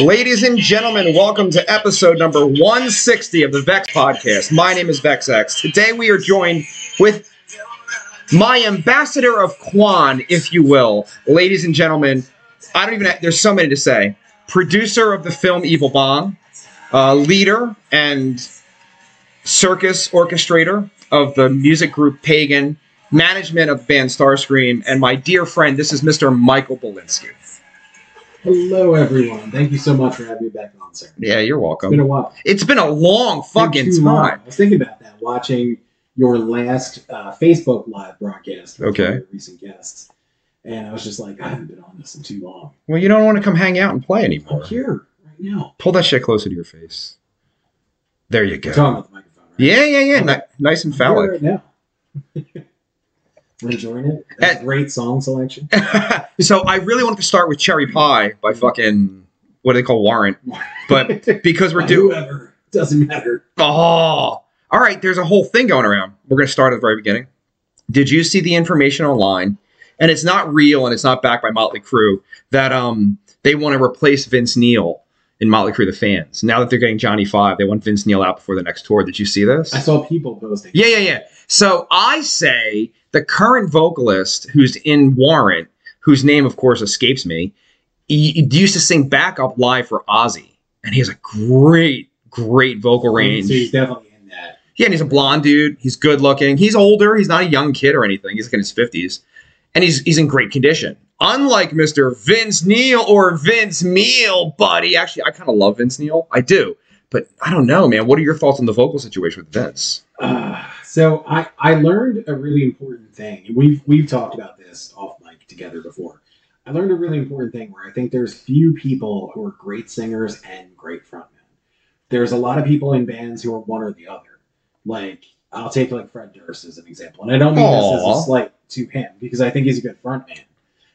Ladies and gentlemen, welcome to episode number 160 of the Vex podcast. My name is VexX. Today we are joined with my ambassador of Quan, if you will. Ladies and gentlemen, I don't even have, there's so many to say. Producer of the film Evil Bong, uh, leader and circus orchestrator of the music group Pagan, management of band Starscream, and my dear friend, this is Mr. Michael Belinsky. Hello, everyone. Thank you so much for having me back on, sir. Yeah, you're It's welcome. been a while. It's been a long fucking too long. time. I was thinking about that, watching your last uh, Facebook live broadcast with Okay. your recent guests, and I was just like, I haven't been on this in too long. Well, you don't want to come hang out and play I'm anymore. here right now. Pull that shit closer to your face. There you go. talking about the microphone. Right? Yeah, yeah, yeah. Ni- nice and I'm phallic. right now. Enjoying it. That's And- great song selection. so I really wanted to start with Cherry Pie by fucking what do they call Warrant, but because we're doing whoever doesn't matter. oh, all right. There's a whole thing going around. We're gonna start at the very beginning. Did you see the information online? And it's not real, and it's not backed by Motley Crue. That um they want to replace Vince Neil in Motley Crue the fans. Now that they're getting Johnny Five, they want Vince Neil out before the next tour. Did you see this? I saw people posting. Yeah, yeah, yeah. So I say the current vocalist who's in Warrant, whose name of course escapes me, he, used to sing backup live for Ozzy, and he has a great, great vocal range. So he's definitely in that. Yeah, and he's a blonde dude. He's good looking. He's older. He's not a young kid or anything. He's like in his fifties, and he's he's in great condition. Unlike Mr. Vince Neil or Vince Neil, buddy. Actually, I kind of love Vince Neil. I do, but I don't know, man. What are your thoughts on the vocal situation with Vince? Uh, so I, I learned a really important thing. We've we've talked about this off mic together before. I learned a really important thing where I think there's few people who are great singers and great frontmen. There's a lot of people in bands who are one or the other. Like I'll take like Fred Durst as an example, and I don't mean this as a slight to him because I think he's a good frontman.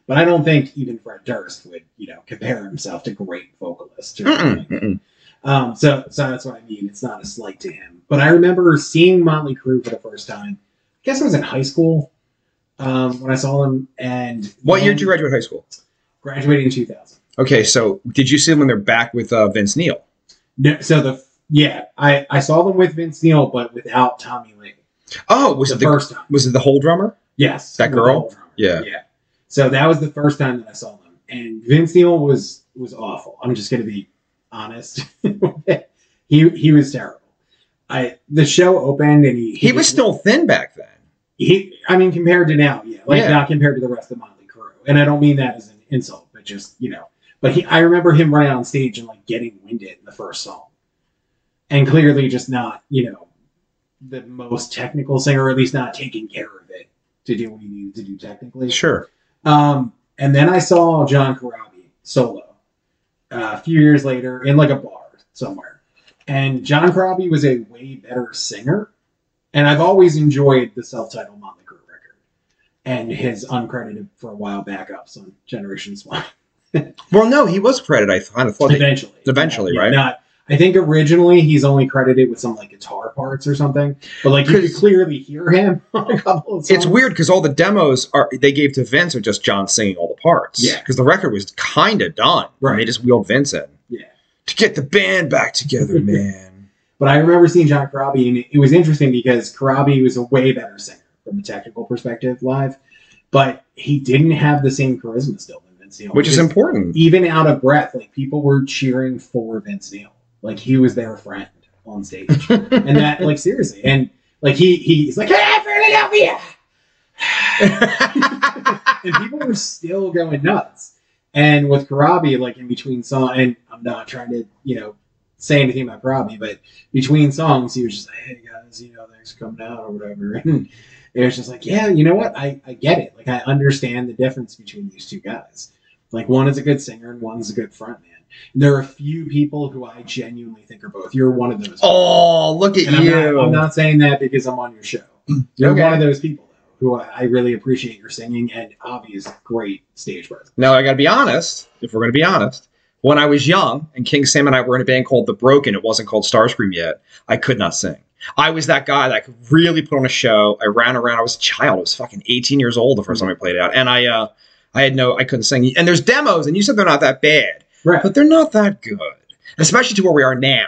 But I don't think even Fred Durst would, you know, compare himself to great vocalists. Or Mm-mm, mm-mm. Um, so, so that's what I mean. It's not a slight to him. But I remember seeing Motley Crue for the first time. I guess I was in high school um, when I saw them. And What year did you graduate high school? Graduated in 2000. Okay, so did you see them when they're back with uh, Vince Neil? No, so the yeah, I, I saw them with Vince Neil, but without Tommy Lee. Oh, was the it the first time? was it the whole drummer? Yes, That girl? Yeah. yeah. So that was the first time that I saw them, and Vince Neil was was awful. I'm just gonna be honest. he he was terrible. I the show opened and he He was still thin back then. he I mean compared to now, yeah, like Yeah. not compared to the rest of Motley Crue, and I don't mean that as an insult, but just you know. But he, I remember him running on stage and like getting winded in the first song, and clearly just not you know the most technical singer, or at least not taking care of it to do what he needed to do technically. Sure. Um, and then I saw John Corabi solo uh, a few years later in like a bar somewhere. And John Corabi was a way better singer. And I've always enjoyed the self-titled Motley Crue record and his uncredited for a while backups on Generation Swine. Well, no, he was credited. I kind of thought. Eventually, eventually, Yeah, right? Not. I think originally he's only credited with some like guitar parts or something, but like you could clearly hear him on a couple of songs. it's weird because all the demos are they gave to Vince are just John singing all the parts. Yeah. Because the record was kind of done. Right. They just wheeled Vince in Yeah. to get the band back together, man. But I remember seeing John Corabi, and it was interesting because Corabi was a way better singer from a technical perspective live, but he didn't have the same charisma still than Vince Neil. Which is important. even out of breath. Like people were cheering for Vince Neil, like he was their friend on stage, and that, like seriously, and like he he's like, "Hey, Philadelphia!" and people were still going nuts. And with Corabi, like in between song, and I'm not trying to, you know, say anything about Corabi, but between songs, he was just like, "Hey guys, you know, thanks for coming out or whatever." And it was just like, "Yeah, you know what? I I get it. Like I understand the difference between these two guys. Like one is a good singer and one's a good frontman. There are a few people who I genuinely think are both. You're one of those. oh, look at And I'm you. not, I'm not saying that because I'm on your show. You're Okay. one of those people, though, who I, I really appreciate your singing and obvious great stage presence. Now I got to be honest. If we're going to be honest, when I was young and King Sam and I were in a band called The Broken, it wasn't called Starscream yet. I could not sing. I was that guy that could really put on a show. I ran around. I was a child. I was fucking 18 years old the first time I played it out, and I, uh, I had no, I couldn't sing. And there's demos, and you said they're not that bad. Right. but they're not that good, especially to where we are now.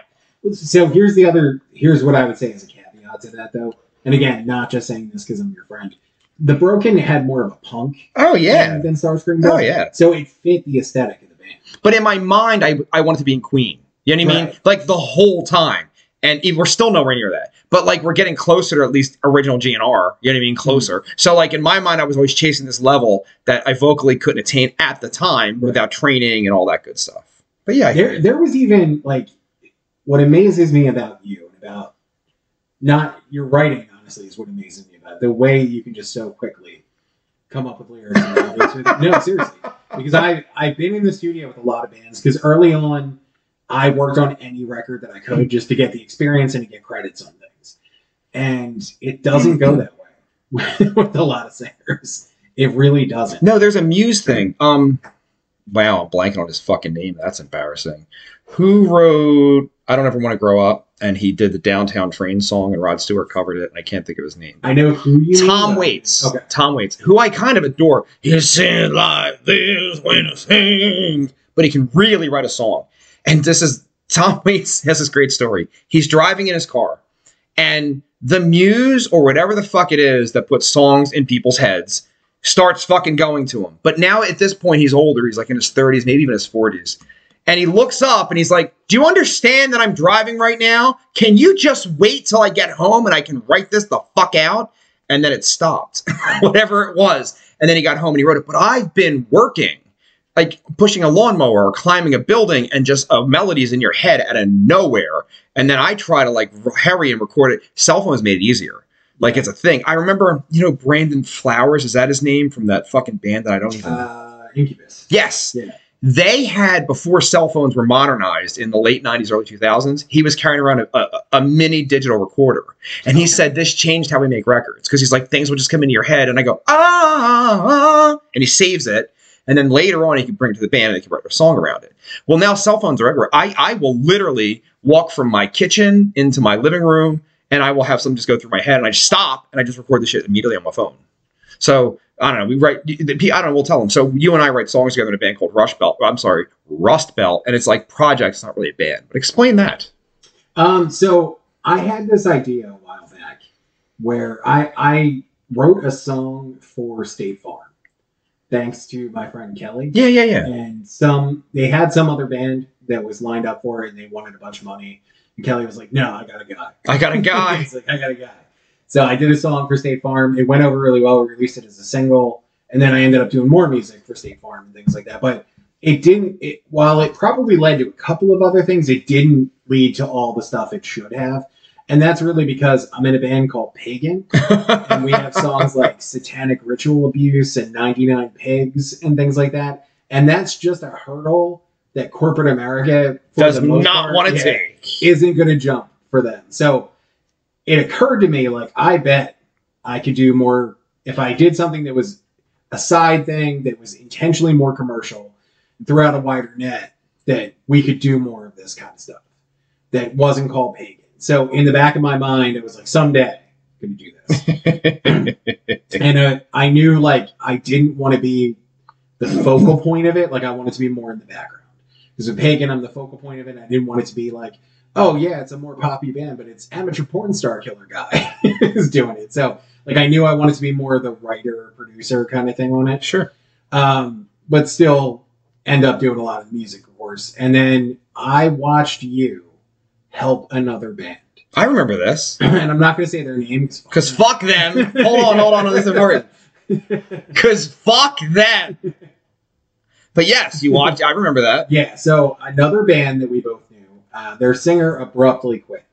So here's the other. Here's what I would say as a caveat to that, though. And again, not just saying this because I'm your friend. The Broken had more of a punk Oh yeah, than, Starscream. Oh, yeah. So it fit the aesthetic of the band. but in my mind, I I wanted to be in Queen. You know what I mean? Right. Like the whole time, and we're still nowhere near that. But like we're getting closer to at least original GNR. You know what I mean? Closer. Mm-hmm. So like in my mind, I was always chasing this level that I vocally couldn't attain at the time Right. without training and all that good stuff. But yeah, There, there was even like what amazes me about you and about not your writing. Honestly, is what amazes me about it. the way you can just so quickly come up with lyrics. No, seriously, because I I've been in the studio with a lot of bands because early on I worked on any record that I could just to get the experience and to get credits on things, and it doesn't go that way with a lot of singers. It really doesn't. No, there's a Muse thing. Um, wow, I'm blanking on his fucking name. That's embarrassing. Who wrote "I Don't Ever Want to Grow Up"? And he did the Downtown Train song, and Rod Stewart covered it, and I can't think of his name. I know who you. Tom. Waits. Okay. Tom Waits, who I kind of adore. He sing like this when I sing, but he can really write a song. And this is Tom Waits has this great story. He's driving in his car, and the muse or whatever the fuck it is that puts songs in people's heads starts fucking going to him. But now at this point, he's older. He's like in his 30s, maybe even his 40s. And he looks up and he's like, Do you understand that I'm driving right now? Can you just wait till I get home and I can write this the fuck out? And then it stopped, whatever it was. And then he got home and he wrote it. But I've been working, like pushing a lawnmower or climbing a building, and just a melody's in your head out of nowhere. And then I try to like hurry and record it. Cell phones made it easier. Like it's a thing. I remember, you know, Brandon Flowers, is that his name from that fucking band that I don't even Uh, Incubus. Yes. Yeah. They had before cell phones were modernized in the late 90s, early 2000s. He was carrying around a, a, a mini digital recorder, and he said this changed how we make records because he's like things will just come into your head, and I go ah, ah, and he saves it, and then later on he can bring it to the band and they can write a song around it. Well, now cell phones are everywhere. I I will literally walk from my kitchen into my living room, and I will have something just go through my head, and I just stop and I just record the shit immediately on my phone. So I don't know. We write. I don't know. We'll tell them. So you and I write songs together in a band called Rush Belt. I'm sorry, Rust Belt, and it's like projects, not really a band. But explain that. Um, so I had this idea a while back where I I wrote a song for State Farm, thanks to my friend Kelly. Yeah, yeah, yeah. And some they had some other band that was lined up for it, and they wanted a bunch of money. And Kelly was like, "No, I got a guy." I got a guy. He's like, "I got a guy." So I did a song for State Farm. It went over really well. We released it as a single, and then I ended up doing more music for State Farm and things like that. But it didn't. It, while it probably led to a couple of other things, it didn't lead to all the stuff it should have. And that's really because I'm in a band called Pagan, and we have songs like Satanic Ritual Abuse and 99 Pigs and things like that. And that's just a hurdle that corporate America for Does not want to yeah, take. isn't going to jump for them. So it occurred to me like I bet I could do more if I did something that was a side thing that was intentionally more commercial throughout a wider net that we could do more of this kind of stuff that wasn't called pagan. So in the back of my mind, it was like someday I'm going to do this. and uh, I knew like I didn't want to be the focal point of it. Like I wanted to be more in the background. Because with Pagan, I'm the focal point of it. I didn't want it to be like, oh yeah, it's a more poppy band, but it's amateur porn star killer guy is doing it. So like I knew I wanted to be more the writer producer kind of thing on it. sure. Um, but still end up doing a lot of music, of course. And then I watched you help another band. I remember this and I'm not going to say their names. because fuck them. hold on, hold on. This is important. Because fuck them. But yes, you watch. I remember that. Yeah, so another band that we both knew, uh, their singer abruptly quit.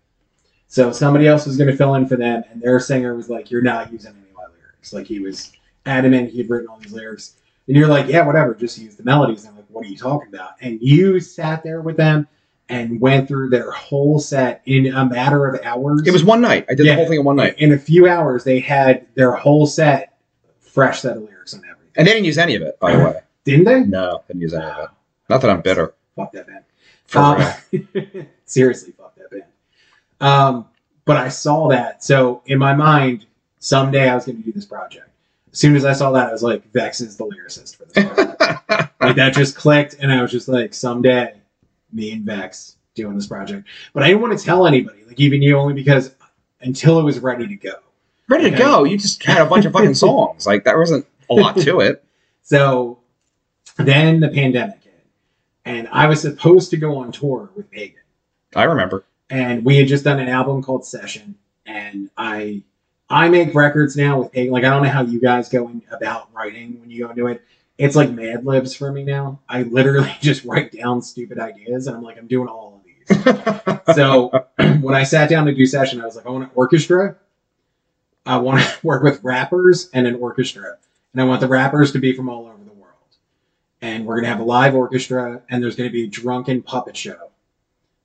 So somebody else was going to fill in for them, and their singer was like, "You're not using any of my lyrics." Like he was adamant he had written all these lyrics, and you're like, "Yeah, whatever, just use the melodies." And I'm like, "What are you talking about?" And you sat there with them and went through their whole set in a matter of hours. It was one night. I did Yeah. the whole thing in one night, in a few hours. They had their whole set, fresh set of lyrics and everything. and they didn't use any of it. By the way, Didn't they? no, didn't use any of it. Not that I'm bitter. Fuck that band. For. Um, seriously, fuck that band. Um, but I saw that. So in my mind, someday I was going to do this project. as soon as I saw that, I was like, Vex is the lyricist for this. project. like that just clicked, and I was just like, someday, me and Vex doing this project. But I didn't want to tell anybody, like even you, only because until it was ready to go. Ready to Okay. go. You just had a bunch of fucking songs. Like that wasn't a lot to it. So then the pandemic hit, and I was supposed to go on tour with Pagan. I remember. and we had just done an album called Session, and I I make records now with Pagan. Like I don't know how you guys go in about writing when you go into it. It's like Mad Libs for me now. I literally just write down stupid ideas, and I'm like, I'm doing all of these. so when I sat down to do Session, I was like, I want an orchestra. I want to work with rappers and an orchestra, and I want the rappers to be from all over the world. And we're gonna have a live orchestra, and there's gonna be a drunken puppet show.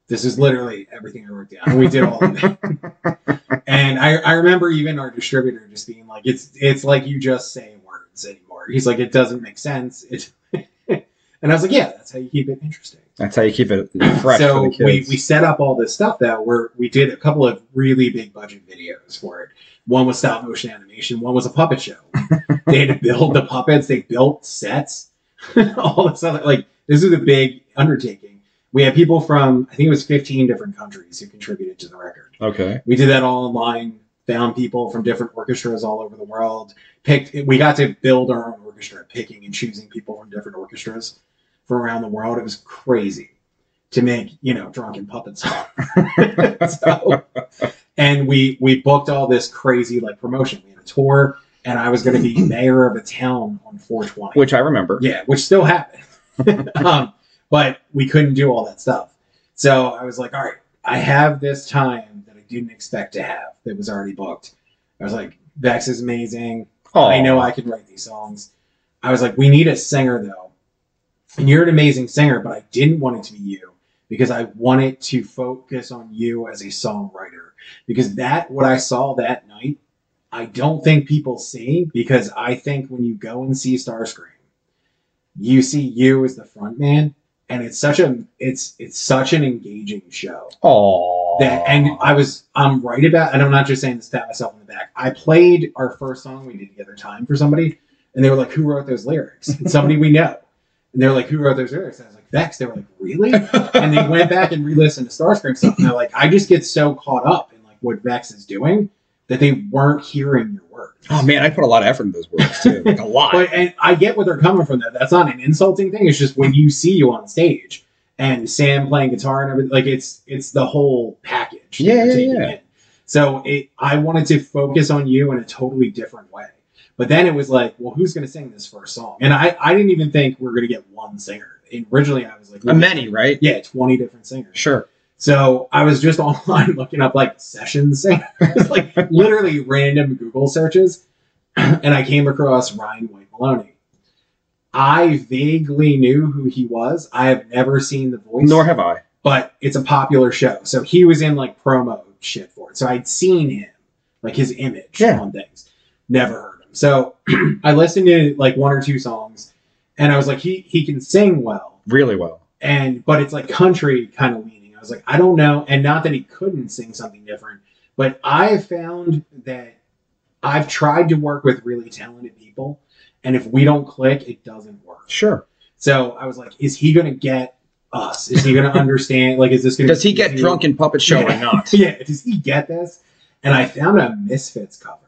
This is literally everything I wrote down. And we did all of it. and I, I remember even our distributor just being like, it's it's like you just say words anymore. He's like, it doesn't make sense. It and I was like, yeah, that's how you keep it interesting. That's how you keep it fresh so we, we set up all this stuff that we're we did a couple of really big budget videos for it. One was stop motion animation, one was a puppet show. they had to build the puppets, they built sets, all this other like this is a big undertaking. We had people from I think it was 15 different countries who contributed to the record. okay. We did that all online, found people from different orchestras all over the world. Picked we got to build our own orchestra, picking and choosing people from different orchestras from around the world. It was crazy to make, you know, drunken puppet songs. so, and we we booked all this crazy like promotion. We had a tour and I was gonna be mayor of a town on 420. Which I remember. Yeah, which still happened. um, but we couldn't do all that stuff. So I was like, all right, I have this time didn't expect to have that was already booked. I was like, Vex is amazing. Aw. I know I can write these songs. I was like, we need a singer though. And you're an amazing singer, but I didn't want it to be you because I wanted to focus on you as a songwriter. Because that, what I saw that night, I don't think people see because I think when you go and see Starscream, you see you as the front man, and it's such a it's it's such an engaging show Aw. That and I was I'm right about and I'm not just saying this to pat myself on the back. I played our first song we did together time for somebody and they were like, Who wrote those lyrics? And somebody we know. And they were like, Who wrote those lyrics? And I was like, Vex. They were like, Really? and they went back and re-listened to Starscream stuff and they're like, I just get so caught up in like what Vex is doing that they weren't hearing your words. Oh man, I put a lot of effort into those words too. Like a lot. But and I get where they're coming from. That that's not an insulting thing. It's just when you see you on stage and Sam playing guitar and everything, like it's it's the whole package. Yeah, yeah, yeah. in. So it, I wanted to focus on you in a totally different way. But then it was like, well, who's going to sing this first song? And I, I didn't even think we are going to get one singer. And originally, I was like, a many, right? yeah, twenty different singers. Sure. So I was just online looking up like session singers, like literally random Google searches, and I came across Ryan Whyte Maloney. I vaguely knew who he was. I have never seen the voice, Nor have I. but it's a popular show. So he was in like promo shit for it. So I'd seen him, like his image Yeah. on things. Never heard him. So I listened to like one or two songs, and I was like, he he can sing well Really well. and but it's like country kind of leaning. I was like, I don't know, and not that he couldn't sing something different, but I found that I've tried to work with really talented people, and if we don't click, it doesn't work. Sure. So I was like, is he gonna get us? Is he gonna understand? Like, is this gonna? Does he get drunk in puppet show or not? Yeah, does he get this? And I found a Misfits cover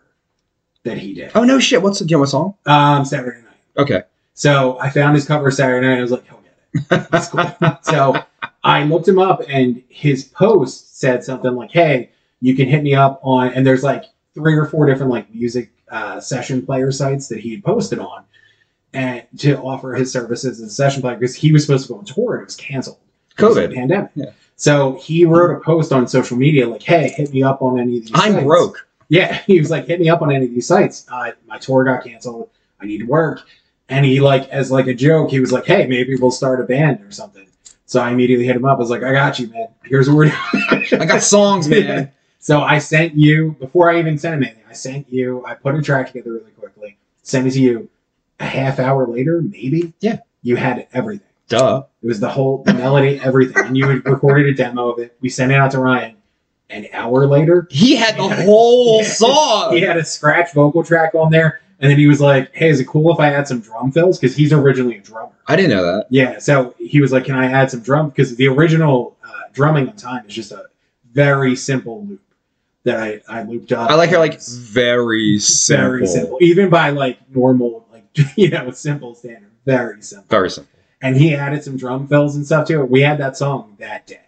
that he did. Oh no shit. What's the you know what song? Um, Saturday night. Okay. So I found his cover Saturday night. And I was like, he'll get it. That's cool. so I looked him up, and his post said something like, "Hey, you can hit me up on." And there's like three or four different like music uh, session player sites that he had posted on, and to offer his services as a session player because he was supposed to go on tour and it was canceled. because of the COVID. pandemic. Yeah. So he wrote a post on social media like, "Hey, hit me up on any of these." I'm sites." broke. Yeah, he was like, hit me up on any of these sites. Uh, my tour got canceled. I need to work. And he like, as like a joke, he was like, hey, maybe we'll start a band or something. So I immediately hit him up. I was like, I got you, man. Here's what we're doing. I got songs, man. So I sent you before I even sent him anything. I sent you. I put a track together really quickly. Sent it to you. A half hour later, maybe. Yeah. You had everything. Duh. It was the whole the melody, everything. And you had recorded a demo of it. We sent it out to Ryan. An hour later, He had the whole Yeah. song. he had a scratch vocal track on there And then he was like, "Hey, is it cool if I add some drum fills? Because he's originally a drummer." I didn't know that. Yeah, so he was like, "Can I add some drum?" Because the original uh, drumming on time is just a very simple loop that I, I looped up. I like your like very simple. very simple, even by like normal, like you know, simple standard, very simple. Very simple. And he added some drum fills and stuff to it. We had that song that day.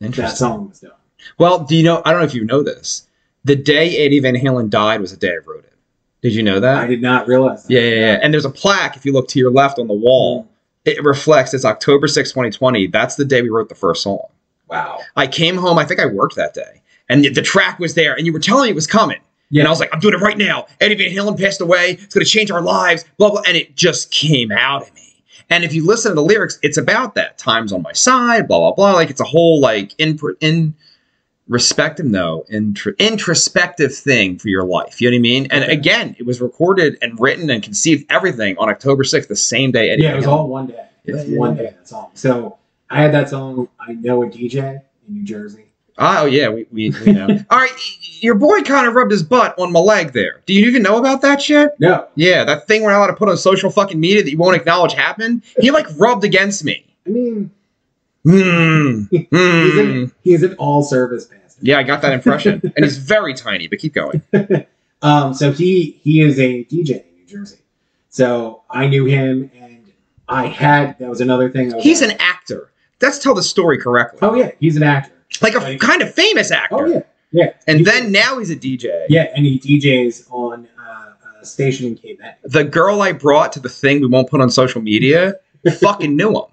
That song was done. Well, do you know? I don't know if you know this. The day Eddie Van Halen died was the day I wrote it. Did you know that? I did not realize. That. Yeah, yeah, yeah. And there's a plaque if you look to your left on the wall. Mm-hmm. It reflects it's October 6, 2020. That's the day we wrote the first song. Wow. I came home, I think I worked that day. And the, the track was there, and you were telling me it was coming. Yeah. And I was like, I'm doing it right now. Eddie Van Halen passed away. It's going to change our lives, blah, blah. And it just came out of me. And if you listen to the lyrics, it's about that. Time's on my side, blah, blah, blah. Like it's a whole like in, in respective, no, intro, introspective thing for your life. You know what I mean? And Okay. again, it was recorded and written and conceived everything on October 6th, the same day Eddie Yeah, Van it was Halen all one day. It was Yeah, yeah, one day that song. So I had that song. I know a DJ in New Jersey. Oh yeah, we, we, we know. All right, your boy kind of rubbed his butt on my leg there. Do you even know about that shit? No, Yeah, that thing we're not allowed to put on social fucking media that you won't acknowledge happened. He like rubbed against me. I mean Hmm. he's an he's an all service pastor. Yeah, I got that impression, and he's very tiny. But keep going. Um, so he he is a DJ in New Jersey. So I knew him, and I had that was another thing. I was He's like, an actor. Let's tell the story correctly. oh yeah, he's an actor. Like a like- kind of famous actor. Oh yeah, yeah. And He- then now he's a DJ. yeah, and he DJs on uh, a station in Cape May. The girl I brought to the thing we won't put on social media fucking knew him,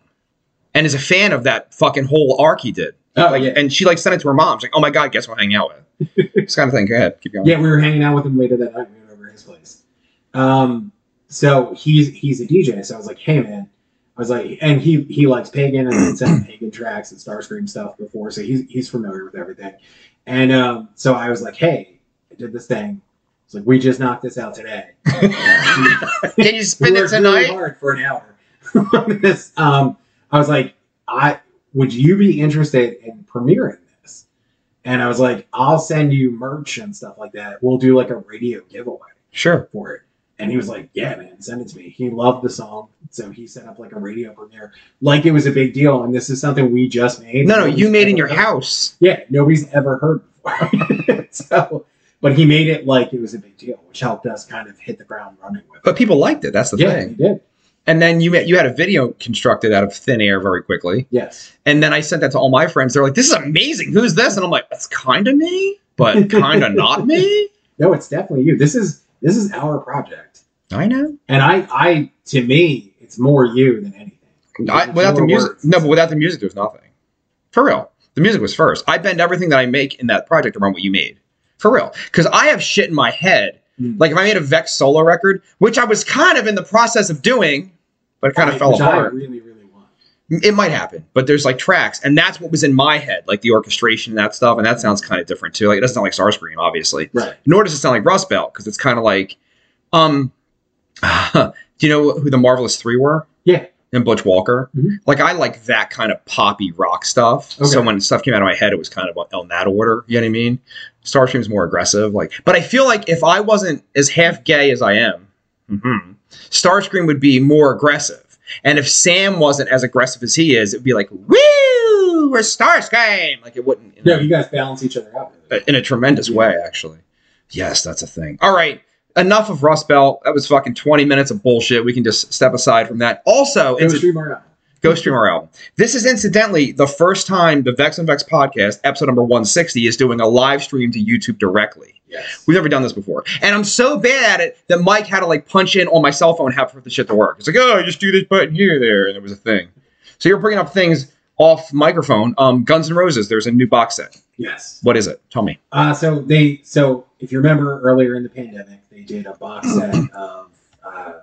and is a fan of that fucking whole arc he did. Oh like, yeah, and she like sent it to her mom. She's like, "Oh my god, guess what I'm hanging out with?" this kind of thing. Go ahead, keep going. yeah. We were hanging out with him later that night. We went over his place. Um, so he's he's a DJ. So I was like, hey man, I was like, and he he likes pagan and had sent pagan tracks and Starscream stuff before, so he's he's familiar with everything. And um, so I was like, hey, I did this thing. It's like we just knocked this out today. Can you spin we it worked really hard for an hour on this. Um, I was like, I would you be interested in premiering this? And I was like, I'll send you merch and stuff like that. We'll do like a radio giveaway Sure. for it. And he was like, Yeah, man, send it to me. He loved the song. So he set up like a radio premiere. Like it was a big deal. And this is something we just made. No, no, you made in your heard. house. Yeah, nobody's ever heard before. so but he made it like it was a big deal, which helped us kind of hit the ground running with it. But people liked it. That's the yeah, thing. he did. And then you met, you had a video constructed out of thin air very quickly. Yes. And then I sent that to all my friends. They're like, "This is amazing. Who's this?" And I'm like, "That's kind of me, but kind of not me." No, it's definitely you. This is this is our project, I know. and I, I to me, it's more you than anything. I, without the music, words. no, but without the music, there's nothing. For real, the music was first. I bend everything that I make in that project around what you made. For real, because I have shit in my head. Mm. Like if I made a Vex solo record, which I was kind of in the process of doing, but it kind of fell I apart. really, really. It might happen, but there's like tracks, and that's what was in my head, like the orchestration and that stuff, and that sounds kind of different too. Like it doesn't sound like Starscream, obviously. Right. Nor does it sound like Rust Belt, because it's kind of like, um, do you know who the Marvelous Three were? Yeah. And Butch Walker. Mhm. Like I like that kind of poppy rock stuff. Okay. So when stuff came out of my head, it was kind of on that order. You know what I mean? Starscream's more aggressive. Like, but I feel like if I wasn't as half gay as I am, mhm, Starscream would be more aggressive. And if Sam wasn't as aggressive as he is, it'd be like, woo, we're Starscream. Like it wouldn't. you know, No, you guys balance each other out. Really. in a tremendous way, actually. Yes, that's a thing. All right. Enough of Rust Belt. That was fucking 20 minutes of bullshit. We can just step aside from that. Also, it's a stream our album. Ghost Stream our album. This is incidentally the first time the Vex and Vex podcast, episode number 160, is doing a live stream to YouTube directly. Yes. We've never done this before. And I'm so bad at it that Mike had to like punch in on my cell phone half for the shit to work. It's like, oh, just do this button here, there. And it was a thing. So you're bringing up things off microphone. Um, Guns N' Roses, there's a new box set. Yes. What is it? Tell me. Uh, so they so if you remember earlier in the pandemic, they did a box set of uh,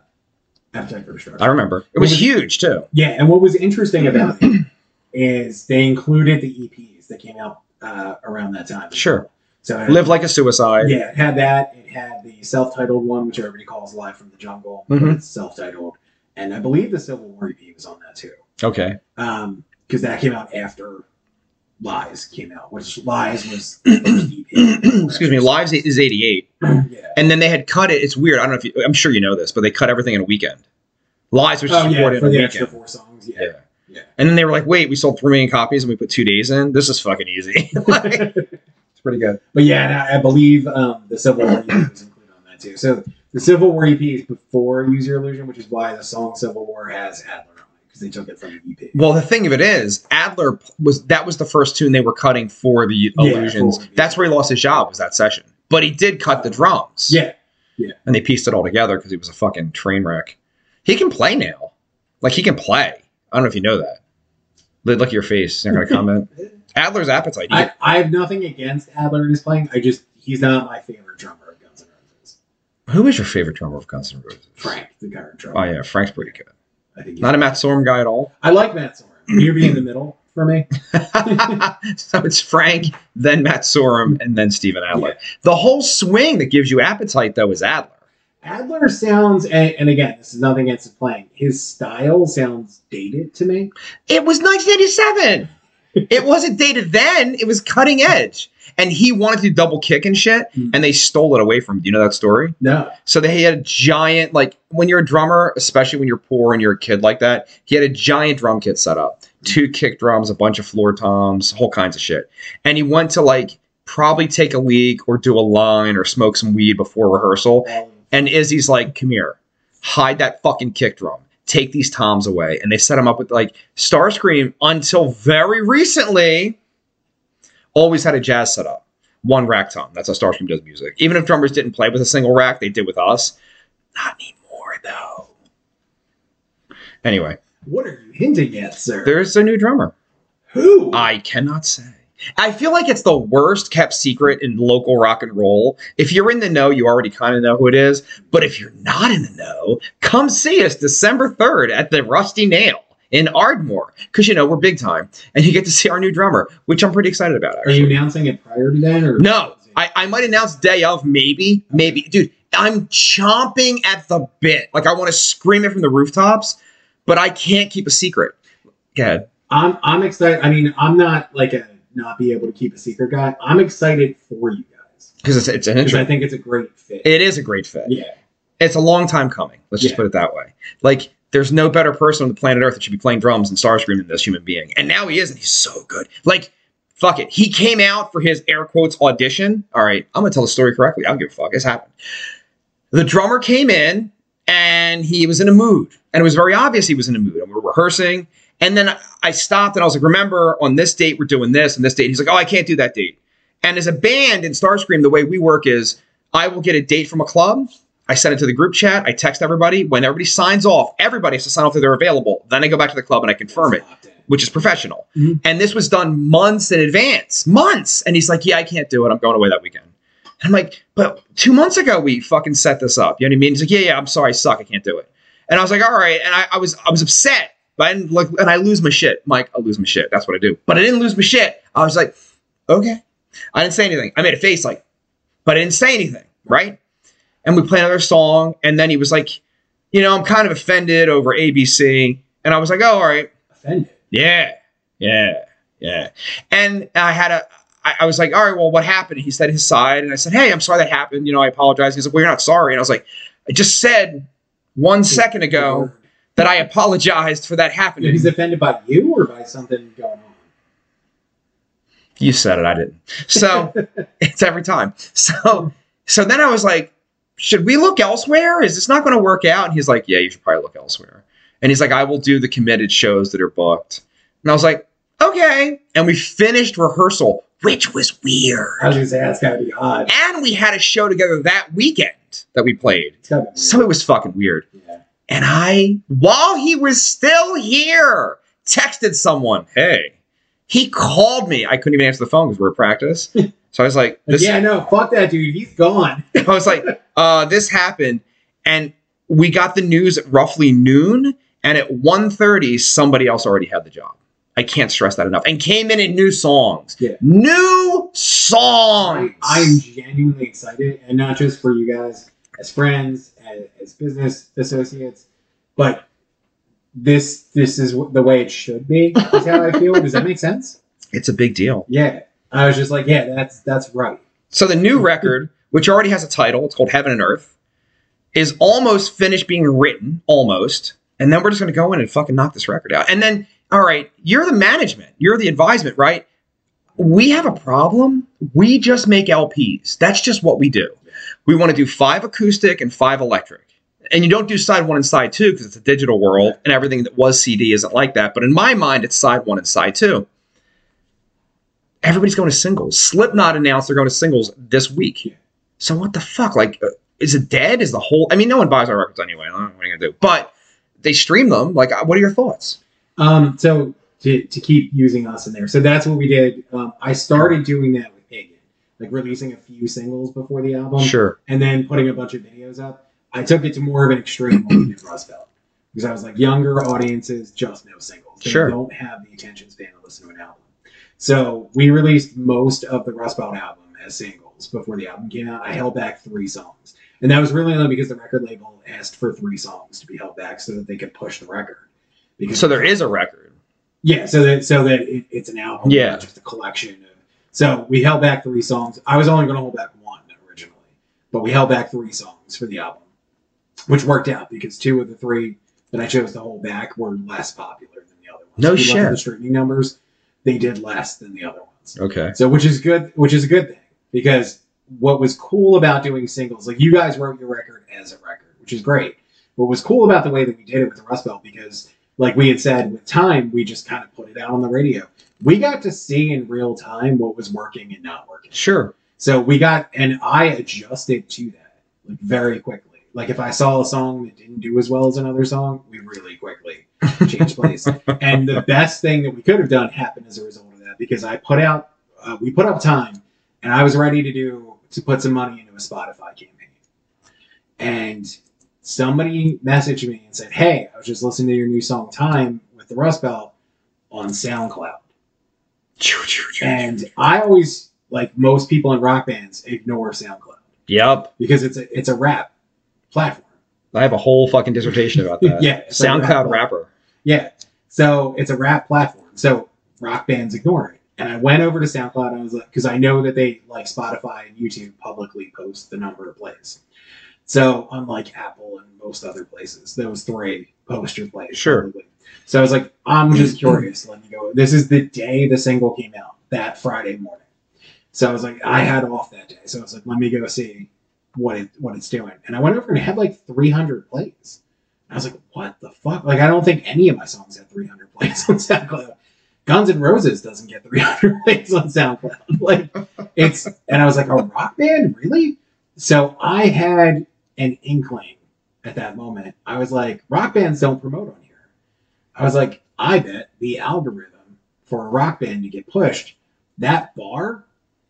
Appetite for. I remember. It was huge too. Yeah, and what was interesting about it is they included the EPs that came out uh, around that time. Sure. So it- Live Like a Suicide. Yeah, it had that. It had the self-titled one, which everybody calls "Live from the Jungle," Mhm. it's self-titled, and I believe the Civil War EP was on that too, Okay. because that came out after Lies came out, which Lies was the first EP. Excuse me, Lies is 88. yeah. And then they had cut it. It's weird. I don't know if you, I'm sure you know this, but they cut everything in a weekend. Lies was just Oh yeah, recorded in a weekend. extra four songs. Yeah. Yeah. Yeah. And then they were like, wait, we sold 3 million copies and we put two days in? This is fucking easy. Like, it's pretty good. But yeah, and I, I believe um, the Civil War EP was included on that too. So the Civil War EP is before Use Your Illusion, which is why the song Civil War has Adler on it because they took it from the EP. Well, the thing of it is, Adler was that was the first tune they were cutting for the Yeah, illusions. That's where he lost his job was that session. But he did cut the drums. Yeah, yeah. and they pieced it all together because he was a fucking train wreck. He can play now, like he can play. I don't know if you know that. Look look at your face. You're not gonna comment. Adler's appetite. I, I have nothing against Adler and his playing. I just he's not my favorite drummer of Guns N' Roses. who is your favorite drummer of Guns N' Roses? Frank, the current drummer. Oh yeah, Frank's pretty good. I think Not a Matt Sorum guy at all. I like Matt Sorum. You're being in the middle for me. so it's Frank, then Matt Sorum, and then Steven Adler. The whole swing that gives you appetite though is Adler. Adler sounds, and, and again, this is nothing against his playing. His style sounds dated to me. It was 1987. it wasn't dated then. It was cutting edge. And he wanted to do double kick and shit, Mm. and they stole it away from him. Do you know that story? No, So they had a giant, like when you're a drummer, especially when you're poor and you're a kid like that, he had a giant drum kit set up. Two kick drums, a bunch of floor toms, whole kinds of shit. And he went to like probably take a leak or do a line or smoke some weed before rehearsal. And Izzy's like, come here, hide that fucking kick drum. Take these toms away. And they set him up with like Starscream until very recently always had a jazz setup. One rack tom. That's how Starscream does music. Even if drummers didn't play with a single rack, they did with us. Not anymore though. Anyway, what are you hinting at, sir? there's a new drummer. Who? I cannot say. I feel like it's the worst kept secret in local rock and roll. If you're in the know, you already kind of know who it is. But if you're not in the know, come see us December 3rd at the Rusty Nail in Ardmore. Because, you know, we're big time. And you get to see our new drummer, which I'm pretty excited about, Are you announcing it prior to that, or No, I, I might announce day of, maybe, maybe. Dude, I'm chomping at the bit. Like, I want to scream it from the rooftops, but I can't keep a secret. Go ahead. I'm I'm excited. I mean, I'm not like a not be able to keep a secret guy. I'm excited for you guys Because it's, it's an I think it's a great fit. It is a great fit. yeah, it's a long time coming. Let's just put it that way. Like, there's no better person on the planet Earth that should be playing drums and Starscream than this human being. And now he is, and he's so good. Like, fuck it. He came out for his air quotes audition. All right, I'm gonna tell the story correctly. I don't give a fuck. It's happened. The drummer came in and he was in a mood. And it was very obvious he was in a mood. And we were rehearsing. And then I stopped and I was like, remember, on this date, we're doing this, and this date. He's like, oh, I can't do that date. And as a band in Starscream, the way we work is I will get a date from a club. I send it to the group chat. I text everybody. When everybody signs off, everybody has to sign off that they're available. Then I go back to the club and I confirm it, It's locked in. which is professional. Mhm. And this was done months in advance, months. And he's like, yeah, I can't do it. I'm going away that weekend. And I'm like, but two months ago we fucking set this up. You know what I mean? He's like, yeah, yeah, I'm sorry, I suck. I can't do it. And I was like, all right. And I, I was I was upset. But I didn't and I lose my shit. Mike, I lose my shit. That's what I do. But I didn't lose my shit. I was like, okay. I didn't say anything. I made a face like, but I didn't say anything, right? And we played another song, and then he was like, you know, I'm kind of offended over ABC. And I was like, oh, all right. offended. Yeah, yeah, yeah. And I had a, I, I was like, all right, well, what happened? He said his side, and I said, hey, I'm sorry that happened. You know, I apologize. He's like, well, you're not sorry. And I was like, I just said one second ago that I apologized for that happening. He's offended by you or by something going on. You said it, I didn't. So it's every time. So so then I was like, should we look elsewhere? Is this not going to work out? And he's like, yeah, you should probably look elsewhere. And he's like, I will do the committed shows that are booked. And I was like, okay. And we finished rehearsal, which was weird. I was gonna say that's gotta be odd. And we had a show together that weekend that we played. It's gotta be So it was fucking weird. yeah. And I, while he was still here, texted someone, hey, he called me. I couldn't even answer the phone because we were at practice. So I was like, Like, this, yeah, no, fuck that dude. He's gone. I was like, uh, this happened. And we got the news at roughly noon. And at 1.30, somebody else already had the job. I can't stress that enough. And came in in new songs. Yeah. New I, songs. I'm genuinely excited, and not just for you guys as friends, as, as business associates, but this this is the way it should be. Is how I feel. Does that make sense? It's a big deal. Yeah, I was just like, yeah, that's that's right. So the new record, which already has a title, it's called Heaven and Earth, is almost finished being written, almost. And then we're just going to go in and fucking knock this record out. And then, all right, you're the management, you're the advisement, right? We have a problem. We just make LPs. That's just what we do. We want to do five acoustic and five electric. And you don't do side one and side two because it's a digital world and everything that was CD isn't like that. But in my mind, it's side one and side two. Everybody's going to singles. Slipknot announced they're going to singles this week. So what the fuck? Like, uh, is it dead? Is the whole? I mean, no one buys our records anyway. I don't know what are you gonna do? But they stream them. Like, uh, what are your thoughts? Um, so to, to keep using us in there, so that's what we did. Um, I started doing that with Pagan, like releasing a few singles before the album, Sure. and then putting a bunch of videos up. I took it to more of an extreme when we did Rust Belt because I was like, younger audiences just know singles. They Sure. don't have the attention span to listen to an album. So we released most of the Rust Belt album as singles before the album came out. I held back three songs. And that was really only because the record label asked for three songs to be held back so that they could push the record. Because So there is a record. yeah, so that so that it, it's an album, Yeah. just a collection. Of, so we held back three songs. I was only going to hold back one originally, but we held back three songs for the album, which worked out because two of the three that I chose to hold back were less popular than the other ones. No If shit. The streaming numbers, they did less than the other ones. Okay. So which is good, which is a good thing because what was cool about doing singles, like you guys wrote your record as a record, which is great. What was cool about the way that we did it with the Rust Belt, because like we had said, with time, we just kind of put it out on the radio. We got to see in real time what was working and not working. Sure. So we got, and I adjusted to that like very quickly. Like if I saw a song that didn't do as well as another song, we really quickly changed place. and the best thing that we could have done happened as a result of that because I put out, uh, we put up time, and I was ready to do to put some money into a Spotify campaign. And somebody messaged me and said, "Hey, I was just listening to your new song "Time" with the Rust Belt on SoundCloud." And I always, like most people in rock bands, ignore SoundCloud Yep. because it's a it's a rap platform. I have a whole fucking dissertation about that. Yeah, SoundCloud rap- rapper. Yeah, so it's a rap platform. So rock bands ignore it. And I went over to SoundCloud. And I was like, because I know that they like Spotify and YouTube publicly post the number of plays. So unlike Apple and most other places, those three post your plays. Sure. publicly. So I was like, I'm just curious. Let me go. This is the day the single came out, that Friday morning. So I was like, I had off that day. So I was like, let me go see what it what it's doing. And I went over and it had like 300 plays. I was like, what the fuck? Like, I don't think any of my songs had 300 plays on SoundCloud. Guns N' Roses doesn't get 300 plays on SoundCloud. Like, it's, and I was like, a rock band? Really? So I had an inkling at that moment. I was like, rock bands don't promote on here. I was like, I bet the algorithm for a rock band to get pushed, that bar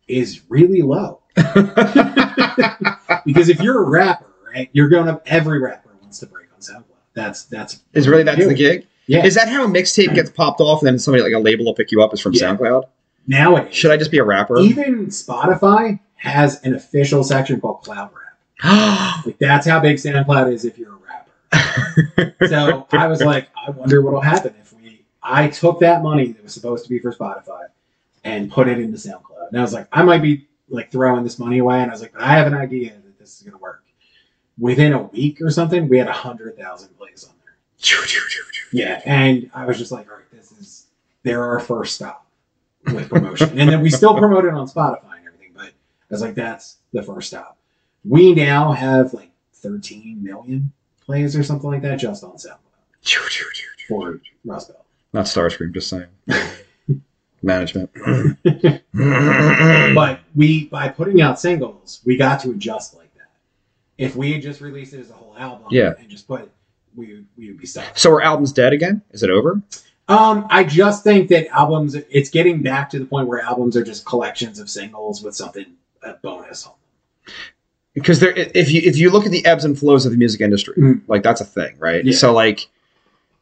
is really low. Because if you're a rapper, right, you're going up, every rapper wants to break on SoundCloud. That's, that's, Is really that's the gig? Yeah. Is that how a mixtape gets popped off and then somebody like a label will pick you up? Is from Yeah. SoundCloud? Nowadays, Should I just be a rapper? even Spotify has an official section called Cloud Rap. Like that's how big SoundCloud is if you're a rapper. So I was like, I wonder what'll happen if we. I took that money that was supposed to be for Spotify and put it into SoundCloud. And I was like, I might be like throwing this money away. And I was like, but I have an idea that this is gonna work. Within a week or something, we had a hundred thousand plays on there. Yeah, and I was just like, all right, this is they're our first stop with promotion, and then we still promote it on Spotify and everything. But I was like, that's the first stop. We now have like 13 million plays or something like that just on SoundCloud for Rust Belt. Not Starscream, just saying. Management. But we by putting out singles, we got to adjust like that. If we had just released it as a whole album, Yeah. and just put, we would, we would be stuck. so are albums dead again? Is it over? Um, I just think that albums, it's getting back to the point where albums are just collections of singles with something a bonus on them. Because there, if you if you look at the ebbs and flows of the music industry, Mhm. like that's a thing, right? Yeah. So like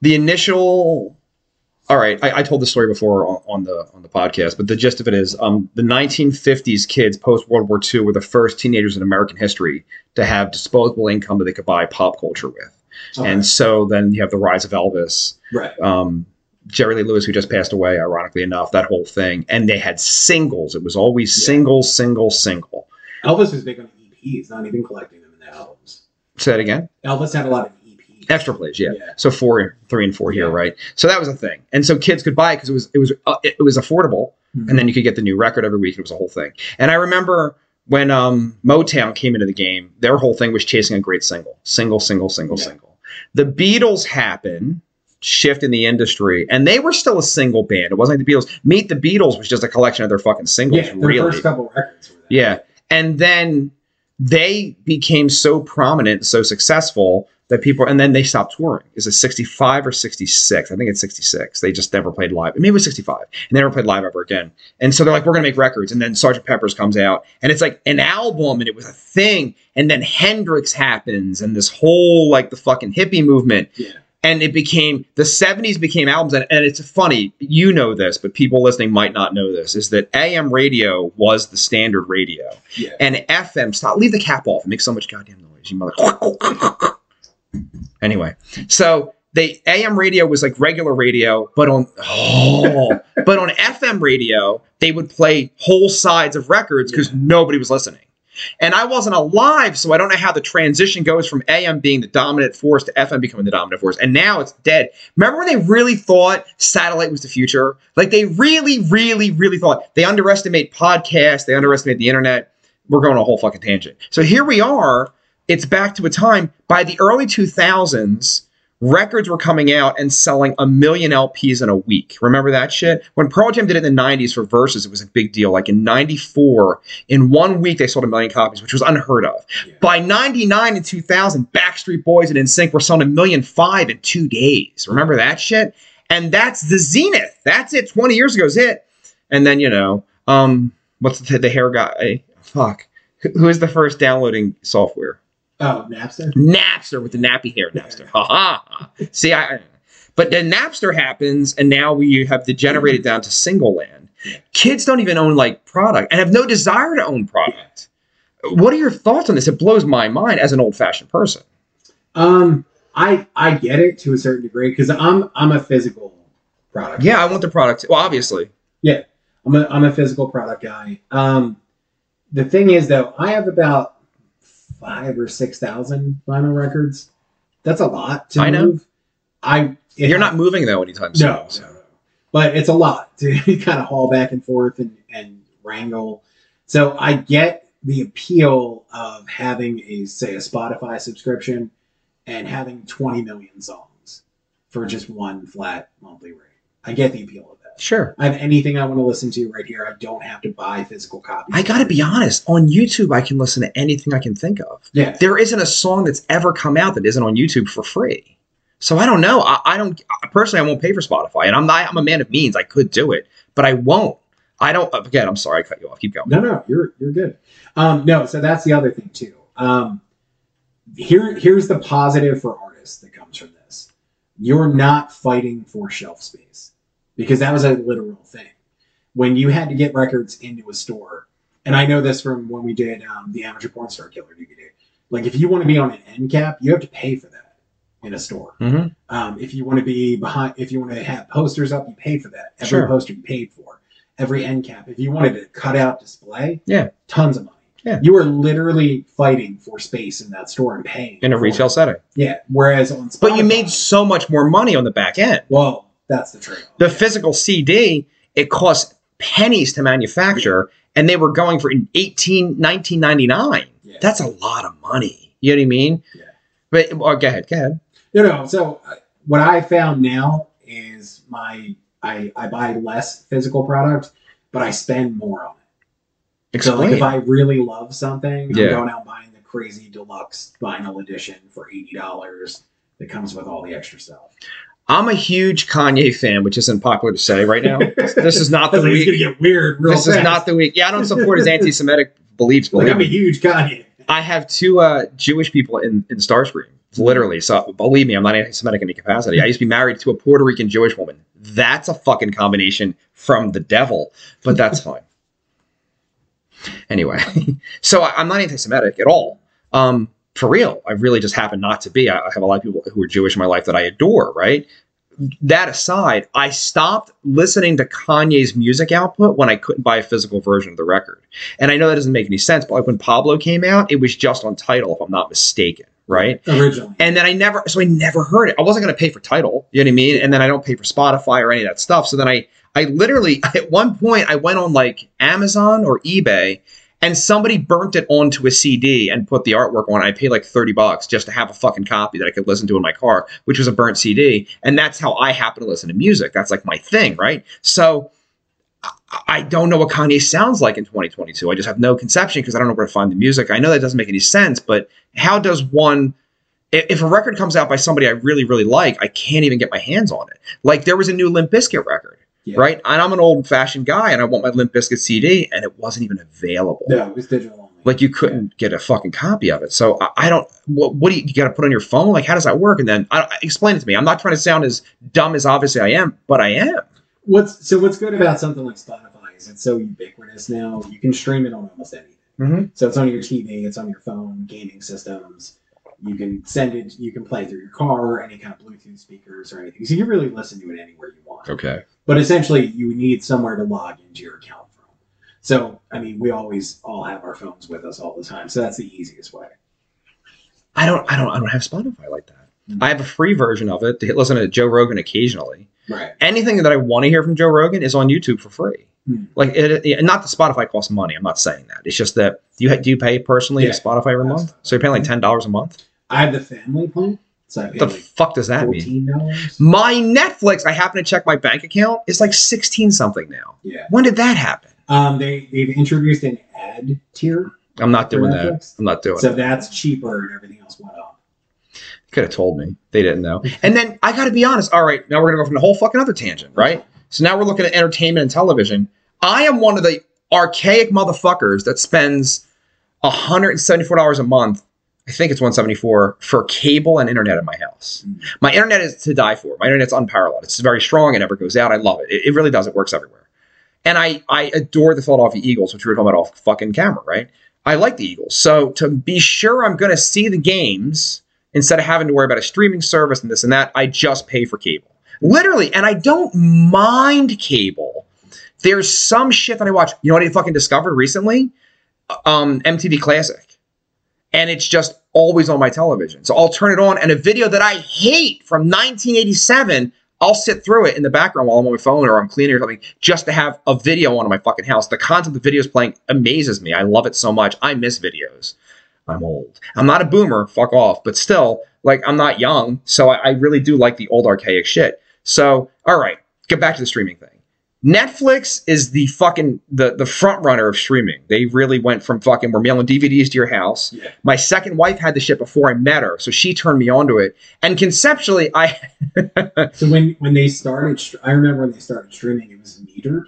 the initial. All right, I, I told the story before on, on the on the podcast, but the gist of it is, um, the 1950s kids post World War II were the first teenagers in American history to have disposable income that they could buy pop culture with, Okay. and so then you have the rise of Elvis, right. um, Jerry Lee Lewis, who just passed away, ironically enough, that whole thing. And they had singles. It was always Yeah. single, single, single. Elvis was big on EPs, not even collecting them in the albums. Say that again. Elvis had a lot of EPs. Extra plays, yeah. Yeah. So four, three, and four here, Yeah. right? So that was a thing, and so kids could buy it because it was it was uh, it, it was affordable, Mhm. and then you could get the new record every week. It was a whole thing. And I remember when um, Motown came into the game, their whole thing was chasing a great single, single, single, single, Yeah. single. The Beatles happen, shift in the industry, and they were still a single band. It wasn't like the Beatles. Meet the Beatles was just a collection of their fucking singles, yeah, their really. first couple records. Yeah. And then they became so prominent so successful that people, and then they stopped touring. Is it 65 or 66? I think it's 66. They just never played live. Maybe it was 65. And they never played live ever again. And so they're like, we're to make records. And then Sgt. Pepper's comes out and it's like an album and it was a thing. And then Hendrix happens and this whole like the fucking hippie movement Yeah. And it became the 70s became albums and, and it's funny you know this but people listening might not know this is that am radio was the standard radio Yeah. and fm stop leave the cap off it makes so much goddamn noise you mother anyway so they am radio was like regular radio but on oh, but on fm radio they would play whole sides of records because Yeah. nobody was listening and I wasn't alive, so I don't know how the transition goes from AM being the dominant force to FM becoming the dominant force. And now it's dead. Remember when they really thought satellite was the future? Like they really, really, really thought. They underestimate podcasts, they underestimate the internet. We're going a whole fucking tangent. So here we are. It's back to a time by the early 2000s, records were coming out and selling a million LPs in a week. Remember that shit? When Pearl Jam did it in the 90s for Versus, it was a big deal. Like in 94, in one week they sold a million copies, which was unheard of. Yeah. By 99 and 2000, Backstreet Boys and NSYNC were selling a million five in two days. Remember that shit? And that's the zenith. That's it. 20 years ago is it. And then, you know, um, what's the, the hair guy? Fuck. Who- Who is the first downloading software? Oh, Napster. Napster with the nappy hair Napster. Ha ha. ha. See, I. But then Napster happens, and now we have degenerated down to single land. Kids don't even own like product and have no desire to own product. What are your thoughts on this? It blows my mind as an old fashioned person. Um, I I get it to a certain degree because I'm I'm a physical product. Yeah, I want the product. Well, obviously. Yeah, I'm a I'm a physical product guy. Um, the thing is though, I have about five or six thousand vinyl records. That's a lot to I know. move. I it- You're not moving though anytime soon. no, no, no. But it's a lot to kind of haul back and forth and, and wrangle. So I get the appeal of having a say a Spotify subscription and having 20 million songs for just one flat monthly rate. I get the appeal of. Sure. I have anything I want to listen to right here. I don't have to buy physical copies. I got to be honest. On YouTube, I can listen to anything I can think of. Yeah. There isn't a song that's ever come out that isn't on YouTube for free. So I don't know. I, I don't personally. I won't pay for Spotify, and I'm not. I'm a man of means. I could do it, but I won't. I don't. Again, I'm sorry. I cut you off. Keep going. No, no, you're you're good. Um, no, so that's the other thing too. Um, here, here's the positive for artists that comes from this. You're not fighting for shelf space because that was a literal thing. When you had to get records into a store, and I know this from when we did um, the Amateur Porn Star Killer DVD. Like, if you want to be on an end cap, you have to pay for that in a store. hmm Um, if you want to be behind, if you want to have posters up, you pay for that. Every Sure. poster you paid for. Every end cap. If you wanted to cut out display, Yeah. tons of money. Yeah. You are literally fighting for space in that store and paying In a retail it. setting, Yeah. Whereas on Spotify, but you made so much more money on the back end. well, that's the trade. The physical CD, it cost pennies to manufacture, and they were going for 18, 1999. Yeah. That's a lot of money. You know what I mean? Yeah. But well, go ahead. Go ahead. No, no. So uh, what I found now is my I I buy less physical product, but I spend more on it. So like if I really love something, Yeah. I'm going out buying the crazy deluxe vinyl edition for eighty dollars that comes with all the extra stuff. I'm a huge Kanye fan, which isn't popular to say right now. this is not the week. gonna get weird real This is not the week. Yeah, I don't support his anti-Semitic beliefs. like I'm a huge Kanye. I have two uh, Jewish people in, in Starscream, literally. So believe me, I'm not anti-Semitic in any capacity. I used to be married to a Puerto Rican Jewish woman. That's a fucking combination from the devil, but that's fine. Anyway, so I, I'm not anti-Semitic at all. Um, for real, I really just happen not to be. I, I have a lot of people who are Jewish in my life that I adore, right? that aside, I stopped listening to Kanye's music output when I couldn't buy a physical version of the record. And I know that doesn't make any sense, but like when Pablo came out, it was just on Tidal, if I'm not mistaken, right? Originally. And then I never, so I never heard it. I wasn't going to pay for Tidal, you know what I mean? And then I don't pay for Spotify or any of that stuff. So then I, I literally, at one point, I went on like Amazon or eBay and somebody burnt it onto a CD and put the artwork on. I paid like 30 bucks just to have a fucking copy that I could listen to in my car, which was a burnt CD. And that's how I happen to listen to music. That's like my thing, right? So I- don't know what Kanye sounds like in 2022. I just have no conception because I don't know where to find the music. I know that doesn't make any sense, but how does one if a record comes out by somebody I really, really like, I can't even get my hands on it. Like there was a new Limp Bizkit record, Yeah. right? And I'm an old fashioned guy and I want my Limp Bizkit CD and it wasn't even available. No, it was digital only. Like you couldn't get a fucking copy of it. So I, I don't. What, what do you, you got to put on your phone? Like how does that work? And then I, explain it to me. I'm not trying to sound as dumb as obviously I am, but I am. What's so what's good about something like Spotify is it's so ubiquitous now. You can stream it on almost anything. Mm-hmm. So it's on your TV, it's on your phone, gaming systems. You can send it. You can play through your car, any kind of Bluetooth speakers or anything. So you can really listen to it anywhere you want. Okay. But essentially, you need somewhere to log into your account from. So I mean, we always all have our phones with us all the time. So that's the easiest way. I don't. I don't. I don't have Spotify like that. Mhm. I have a free version of it to listen to Joe Rogan occasionally. Right. anything that I want to hear from Joe Rogan is on YouTube for free. Hmm. Like, it, it- not that Spotify costs money. I'm not saying that. It's just that do you do you pay personally Yeah, to Spotify every month? So you're paying like ten dollars a month. I have the family plan. So The like fuck does that mean? dollars. My Netflix, I happen to check my bank account, is like sixteen something now. Yeah. When did that happen? Um, they they've introduced an ad tier, I'm not doing that. I'm not doing that. so it. that's cheaper and everything else went up. Could have told me. They didn't know. And then I got to be honest. All right, now we're gonna go from the whole fucking other tangent, right? So now we're looking at entertainment and television. I am one of the archaic motherfuckers that spends $174 a month. I think it's 174 for cable and internet in my house. Mm. My internet is to die for. My internet's unparalleled. It's very strong. It never goes out. I love it. It, it really does. It works everywhere. And I, I adore the Philadelphia Eagles, which we were talking about off fucking camera, right? I like the Eagles. So to be sure I'm going to see the games instead of having to worry about a streaming service and this and that, I just pay for cable. Literally. And I don't mind cable. There's some shit that I watch. You know what I fucking discovered recently? Um, MTV Classic. And it's just always on my television. So I'll turn it on and a video that I hate from 1987, I'll sit through it in the background while I'm on my phone or I'm cleaning or something just to have a video on in my fucking house. The content the video is playing amazes me. I love it so much. I miss videos. I'm old. I'm not a boomer, fuck off, but still, like, I'm not young. So I, I really do like the old archaic shit. So, all right, get back to the streaming thing. Netflix is the fucking the the front runner of streaming. They really went from fucking we're mailing DVDs to your house. Yeah. My second wife had the shit before I met her, so she turned me onto it. And conceptually, I So when when they started, I remember when they started streaming, it was metered.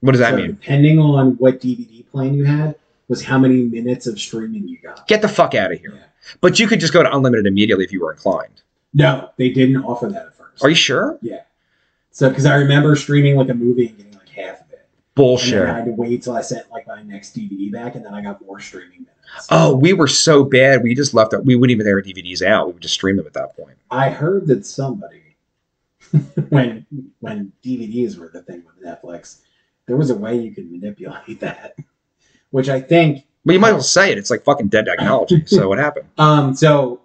what does that So mean? Depending on what DVD plan you had, was how many minutes of streaming you got. Get the fuck out of here. Yeah. But you could just go to unlimited immediately if you were inclined. No, they didn't offer that at first. Are you sure? Yeah. So because I remember streaming like a movie and getting like half of it, Bullshit. I had to wait till I sent like my next DVD back, and then I got more streaming minutes. Oh, we were so bad. We just left it. We wouldn't even air DVDs out. We would just stream them at that point. I heard that somebody, when when DVDs were the thing with Netflix, there was a way you could manipulate that, which I think. But you might as well say it. It's like fucking dead technology. so what happened? Um, so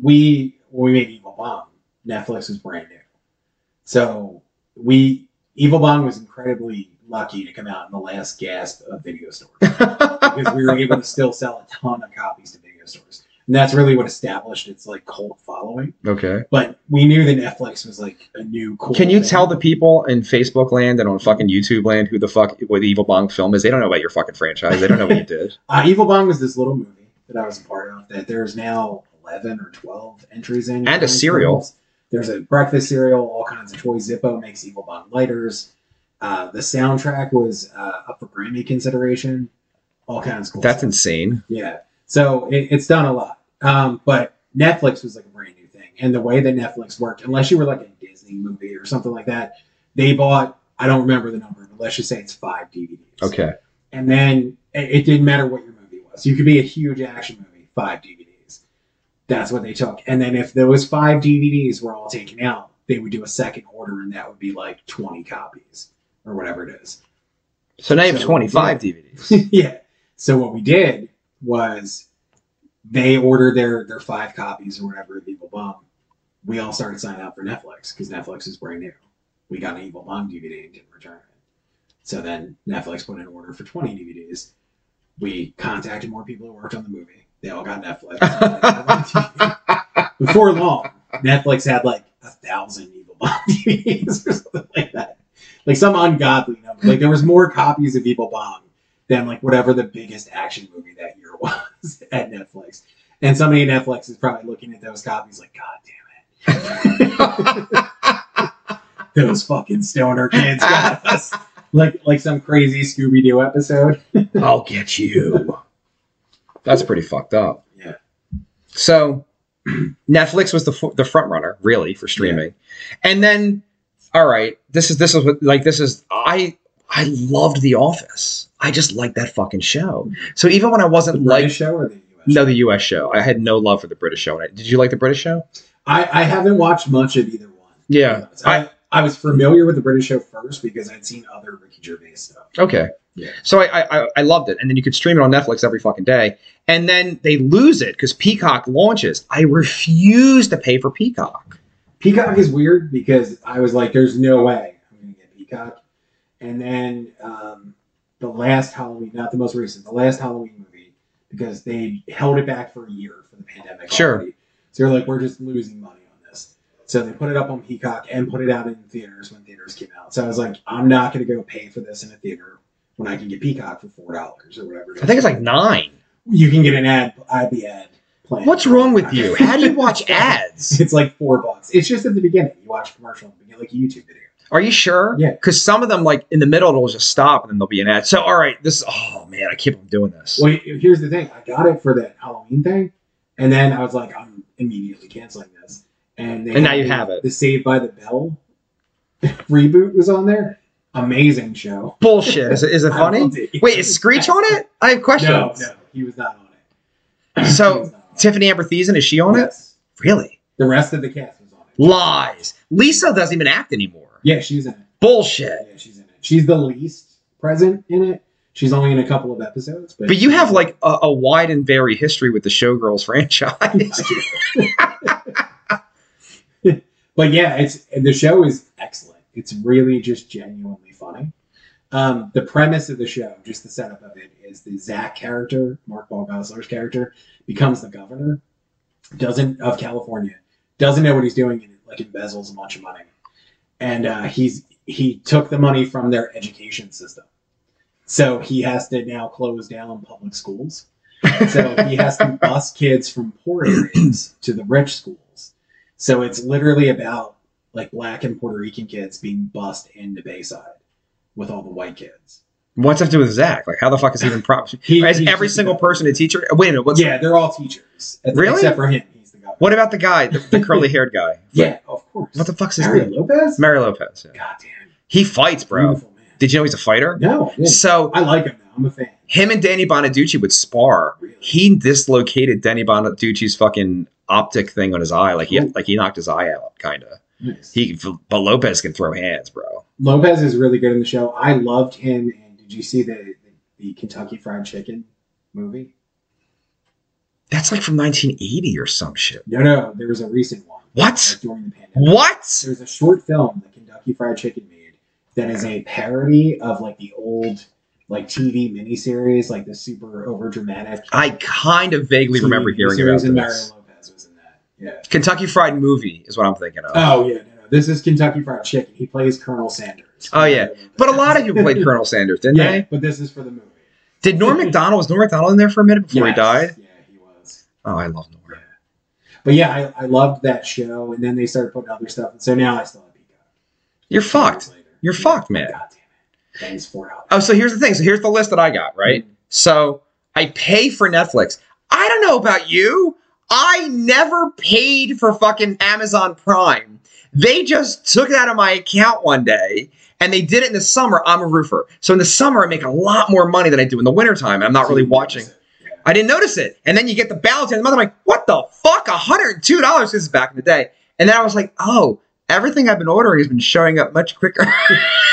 we we made Evil Bong. Netflix was brand new, so we Evil Bong was incredibly lucky to come out in the last gasp of video stores because we were able to still sell a ton of copies to video stores, and that's really what established its like cult following. okay. But we knew that Netflix was like a new cool. Can you thing. tell the people in Facebook land and on fucking YouTube land who the fuck what the Evil Bong film is? They don't know about your fucking franchise. They don't know what you did. Uh, Evil Bong was this little movie that I was a part of that there's now 11 or 12 entries in. And a cereal. There's a breakfast cereal, all kinds of toys. Zippo makes Evil Bong lighters. Uh, the soundtrack was uh, up for Grammy consideration. All kinds of cool stuff. That's stuff. insane. Yeah. So it, it's done a lot. Um, but Netflix was like a brand new thing. And the way that Netflix worked, unless you were like a Disney movie or something like that, they bought, I don't remember the number, but let's just say it's five DVDs. Okay. And then it, it didn't matter what your movie was. You could be a huge action movie, five DVDs. That's what they took. And then if those five DVDs were all taken out, they would do a second order, and that would be like twenty copies or whatever it is. So now you have So, 25 DVDs. yeah. So what we did was they ordered their their five copies or whatever of Evil Bong. We all started signing up for Netflix because Netflix is brand new. We got an Evil Bong DVD and didn't return it. So then Netflix put in an order for 20 DVDs. We contacted more people who worked on the movie. They all got Netflix. Before long, Netflix had like a thousand Evil Bong DVDs or something like that. Like some ungodly number. Like there was more copies of Evil Bong than like whatever the biggest action movie that year was at Netflix. And somebody at Netflix is probably looking at those copies like, God damn it. those fucking stoner kids got us. Like like some crazy Scooby Doo episode. I'll get you. That's pretty fucked up. Yeah. So Netflix was the the front runner, really, for streaming. And then, all right, this is this is what like this is I I loved The Office. I just liked that fucking show. So even when I wasn't British like show or the US no show? the U.S. show, I had no love for the British show. Did you like the British show? I, I haven't watched much of either one. Yeah, I, I was familiar with the British show first because I'd seen other Ricky Gervais stuff. Okay. Yeah. So I, I I loved it, and then you could stream it on Netflix every fucking day, and then they lose it because Peacock launches. I refuse to pay for Peacock. Peacock is weird because I was like, there's no way I'm going to get Peacock. And then um, the last Halloween, not the most recent, the last Halloween movie, because they held it back for a year for the pandemic. Sure. already. So they're like, we're just losing money. So they put it up on Peacock and put it out in theaters when theaters came out. So I was like, I'm not going to go pay for this in a theater when I can get Peacock for $4 or whatever. I think it's like nine. you can get an ad, IB ad plan. What's wrong with you? How do you watch ads? It's like four bucks. It's just at the beginning. You watch commercial and get like a YouTube video. Are you sure? Yeah. Because some of them, like in the middle, it'll just stop and then there'll be an ad. So all right, this. Oh man, I keep on doing this. Well, here's the thing. I got it for that Halloween thing, and then I was like, I'm immediately canceling this. And, they And now you the- have it. The Saved by the Bell reboot was on there. Amazing show. Bullshit. Is it, is it funny? it. Wait, is Screech on it? I have questions. No, no, he was not on it. So on. Tiffani Amber Thiessen, is she on it? Really? The rest of the cast was on it. Lies. Lisa doesn't even act anymore. Yeah, she's in it. Bullshit. Yeah, she's in it. She's the least present in it. She's only in a couple of episodes, but But you have like a, a wide and varied history with the Showgirls franchise. but yeah, it's the show is excellent. It's really just genuinely funny. Um, the premise of the show, just the setup of it, is the Zach character, Mark Paul Gosselaar's character, becomes the governor, doesn't of California, doesn't know what he's doing, and like embezzles a bunch of money, and uh, he's he took the money from their education system, so he has to now close down public schools. So he has to bus kids from poor areas to the rich schools. So it's literally about like black and Puerto Rican kids being bussed into Bayside with all the white kids. What's that to do with Zach? Like, how the fuck is he even prop? He- is every single person a teacher? Wait a minute. What's yeah, they're all teachers. Really? Except for him. He's the governor. What about the guy, the, the curly haired guy? Yeah, of course. What the fuck's his Mario name? Lopez? Mario Lopez. yeah. God damn. He fights, bro. Beautiful. Did you know he's a fighter? No, I. So I like him. I'm a fan. him and Danny Bonaduce would spar. Really? He dislocated Danny Bonaduce's fucking optic thing on his eye, like he Cool. like he knocked his eye out, kind of. Nice. He, but Lopez can throw hands, bro. Lopez is really good in the show. I loved him. And did you see the the, the Kentucky Fried Chicken movie? That's like from 1980 or some shit. No, no. There was a recent one. What? like, during the pandemic. What? There's a short film that Kentucky Fried Chicken made that is a parody of like the old like TV miniseries, like the super over dramatic. I kind of vaguely remember hearing about and Mario this. Lopez was in that. Yeah. Kentucky Fried Movie is what I'm thinking of. Oh yeah, no, no. This is Kentucky Fried Chicken. He plays Colonel Sanders. Oh, yeah. But a lot of people played Colonel Sanders, didn't yeah, they? but this is for the movie. Did Norm Macdonald was Norm Macdonald in there for a minute before he died? Yeah, he was. Oh, I love Norm. But yeah, I, I loved that show, and then they started putting other stuff. And so now I still have Peacock. You're fucked. Later. You're fucked, man. God for. Oh, so here's the thing. So here's the list that I got, right? So I pay for Netflix. I don't know about you. I never paid for fucking Amazon Prime. They just took it out of my account one day and they did it in the summer. I'm a roofer. So in the summer, I make a lot more money than I do in the wintertime. I'm not really watching. I didn't notice it. And then you get the balance in the month. I'm like, what the fuck? $102 this is back in the day. And then I was like, oh, everything I've been ordering has been showing up much quicker.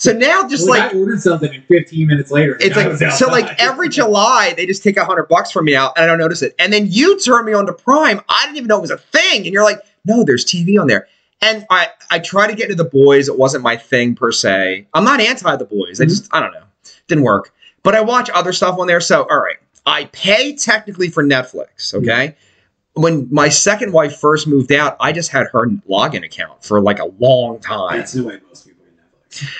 so now, just Well, like I ordered something and 15 minutes later, it's like so like every July they just take a hundred bucks from me out and I don't notice it. And then you turn me on to Prime. I didn't even know it was a thing. And you're like, no, there's TV on there. And I I try to get into the boys. It wasn't my thing per se. I'm not anti the boys. I mm-hmm. just I don't know. Didn't work. But I watch other stuff on there. So all right. I pay technically for Netflix, okay? When my second wife first moved out, I just had her login account for like a long time That's the way most people get Netflix.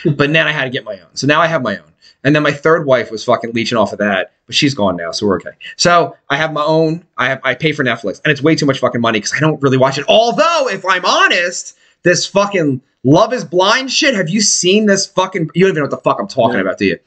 But then I had to get my own. So now I have my own. And then my third wife was fucking leeching off of that, but she's gone now, so we're okay. So I have my own. I have I pay for Netflix, and it's way too much fucking money because I don't really watch it. Although, if I'm honest, this fucking Love Is Blind shit. Have you seen this fucking? You don't even know what the fuck I'm talking No. about, do you?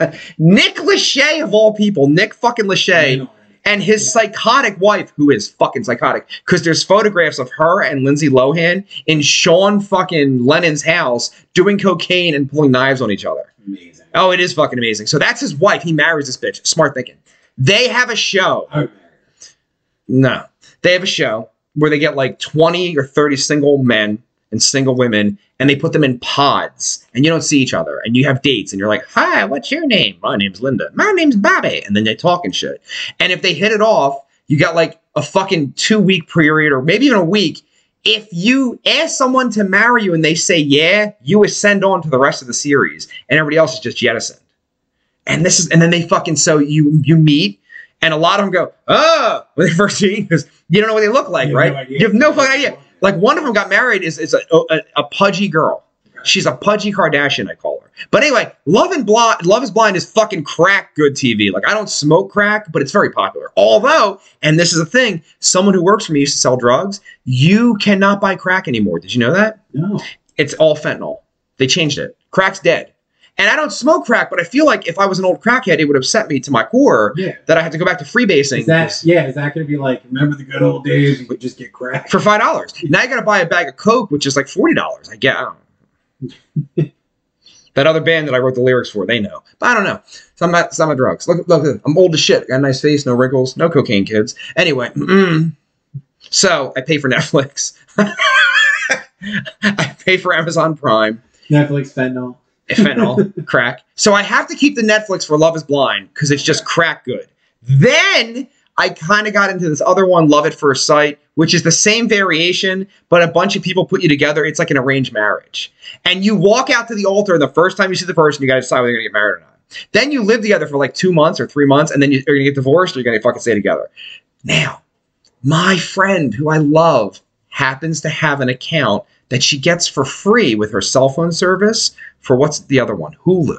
Nick Lachey of all people, Nick fucking Lachey and his psychotic wife, who is fucking psychotic, because there's photographs of her and Lindsay Lohan in Sean fucking Lennon's house doing cocaine and pulling knives on each other. Amazing. Oh, it is fucking amazing. So that's his wife. He marries this bitch. Smart thinking. They have a show. I would marry her. No, they have a show where they get like 20 or 30 single men and single women and they put them in pods and you don't see each other and you have dates and you're like, hi, what's your name? My name's Linda. My name's Bobby. And then they talk and shit. And if they hit it off, you got like a fucking two week period or maybe even a week. If you ask someone to marry you and they say yeah, you ascend on to the rest of the series and everybody else is just jettisoned. And this is, and then they fucking, so you, you meet and a lot of them go, oh, when they first meet because you don't know what they look like, You right? no. You have no fucking idea. Like one of them got married is, is a, oh, a, a pudgy girl. She's a pudgy Kardashian, I call her. But anyway, Love and Blind, Love is Blind is fucking crack good TV. Like I don't smoke crack, but it's very popular. Although, and this is a thing, someone who works for me used to sell drugs. You cannot buy crack anymore. Did you know that? No. It's all fentanyl. They changed it. Crack's dead. And I don't smoke crack, but I feel like if I was an old crackhead, it would upset me to my core Yeah. that I had to go back to freebasing. Is that yeah? Is that going to be like remember the good old days? You could just get crack? for five dollars. Now you got to buy a bag of Coke, which is like forty dollars. I get. I that other band that I wrote the lyrics for, they know, but I don't know. Some about some of drugs. Look, look, I'm old as shit. Got a nice face, no wrinkles, no cocaine, kids. Anyway, mm, so I pay for Netflix. I pay for Amazon Prime. Netflix fentanyl. Fentanyl, crack. So I have to keep the Netflix for Love is Blind because it's just crack good. Then I kind of got into this other one, Love at First Sight, which is the same variation, but a bunch of people put you together. It's like an arranged marriage. And you walk out to the altar, and the first time you see the person, you got to decide whether you're going to get married or not. Then you live together for like two months or three months, and then you're going to get divorced or you're going to fucking stay together. Now, my friend who I love happens to have an account that she gets for free with her cell phone service for what's the other one? Hulu.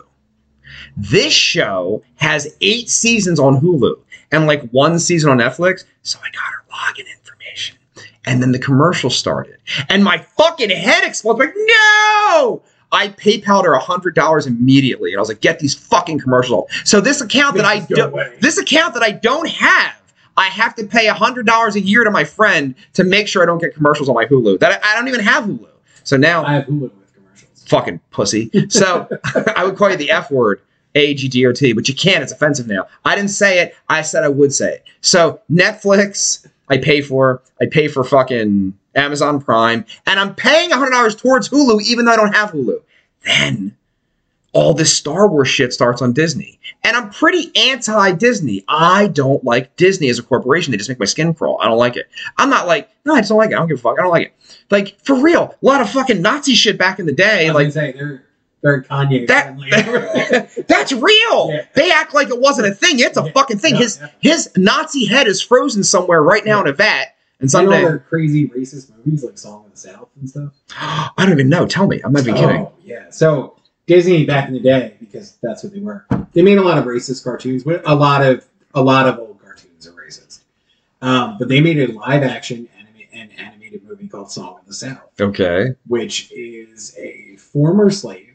This show has eight seasons on Hulu and like one season on Netflix. So I got her login information. And then the commercial started. And my fucking head explodes. Like, no! I PayPal'd her $100 immediately. And I was like, get these fucking commercials off. So this account that I don't this account that I don't have, I have to pay $100 a year to my friend to make sure I don't get commercials on my Hulu. That I, I don't even have Hulu. So now I have Hulu with commercials. fucking pussy. So I would call you the F word, A G D O T, but you can't. It's offensive now. I didn't say it. I said I would say it. So Netflix, I pay for. I pay for fucking Amazon Prime, and I'm paying $100 towards Hulu, even though I don't have Hulu. Then all this Star Wars shit starts on Disney. And I'm pretty anti Disney. I don't like Disney as a corporation. They just make my skin crawl. I don't like it. I'm not like, no, I just don't like it. I don't give a fuck. I don't like it. Like, for real, a lot of fucking Nazi shit back in the day. Like, say they're Kanye that, that's real. Yeah. They act like it wasn't a thing. It's a Yeah. fucking thing. His yeah. his Nazi head is frozen somewhere right now in a vat. And You know someday, crazy racist movies like Song of the South and stuff. I don't even know. Tell me. I might be oh, kidding. Oh, yeah. So Disney back in the day, because that's what they were. They made a lot of racist cartoons, but a lot of a lot of old cartoons are racist. Um, but they made a live action anime, an animated movie called Song of the South, Okay. which is a former slave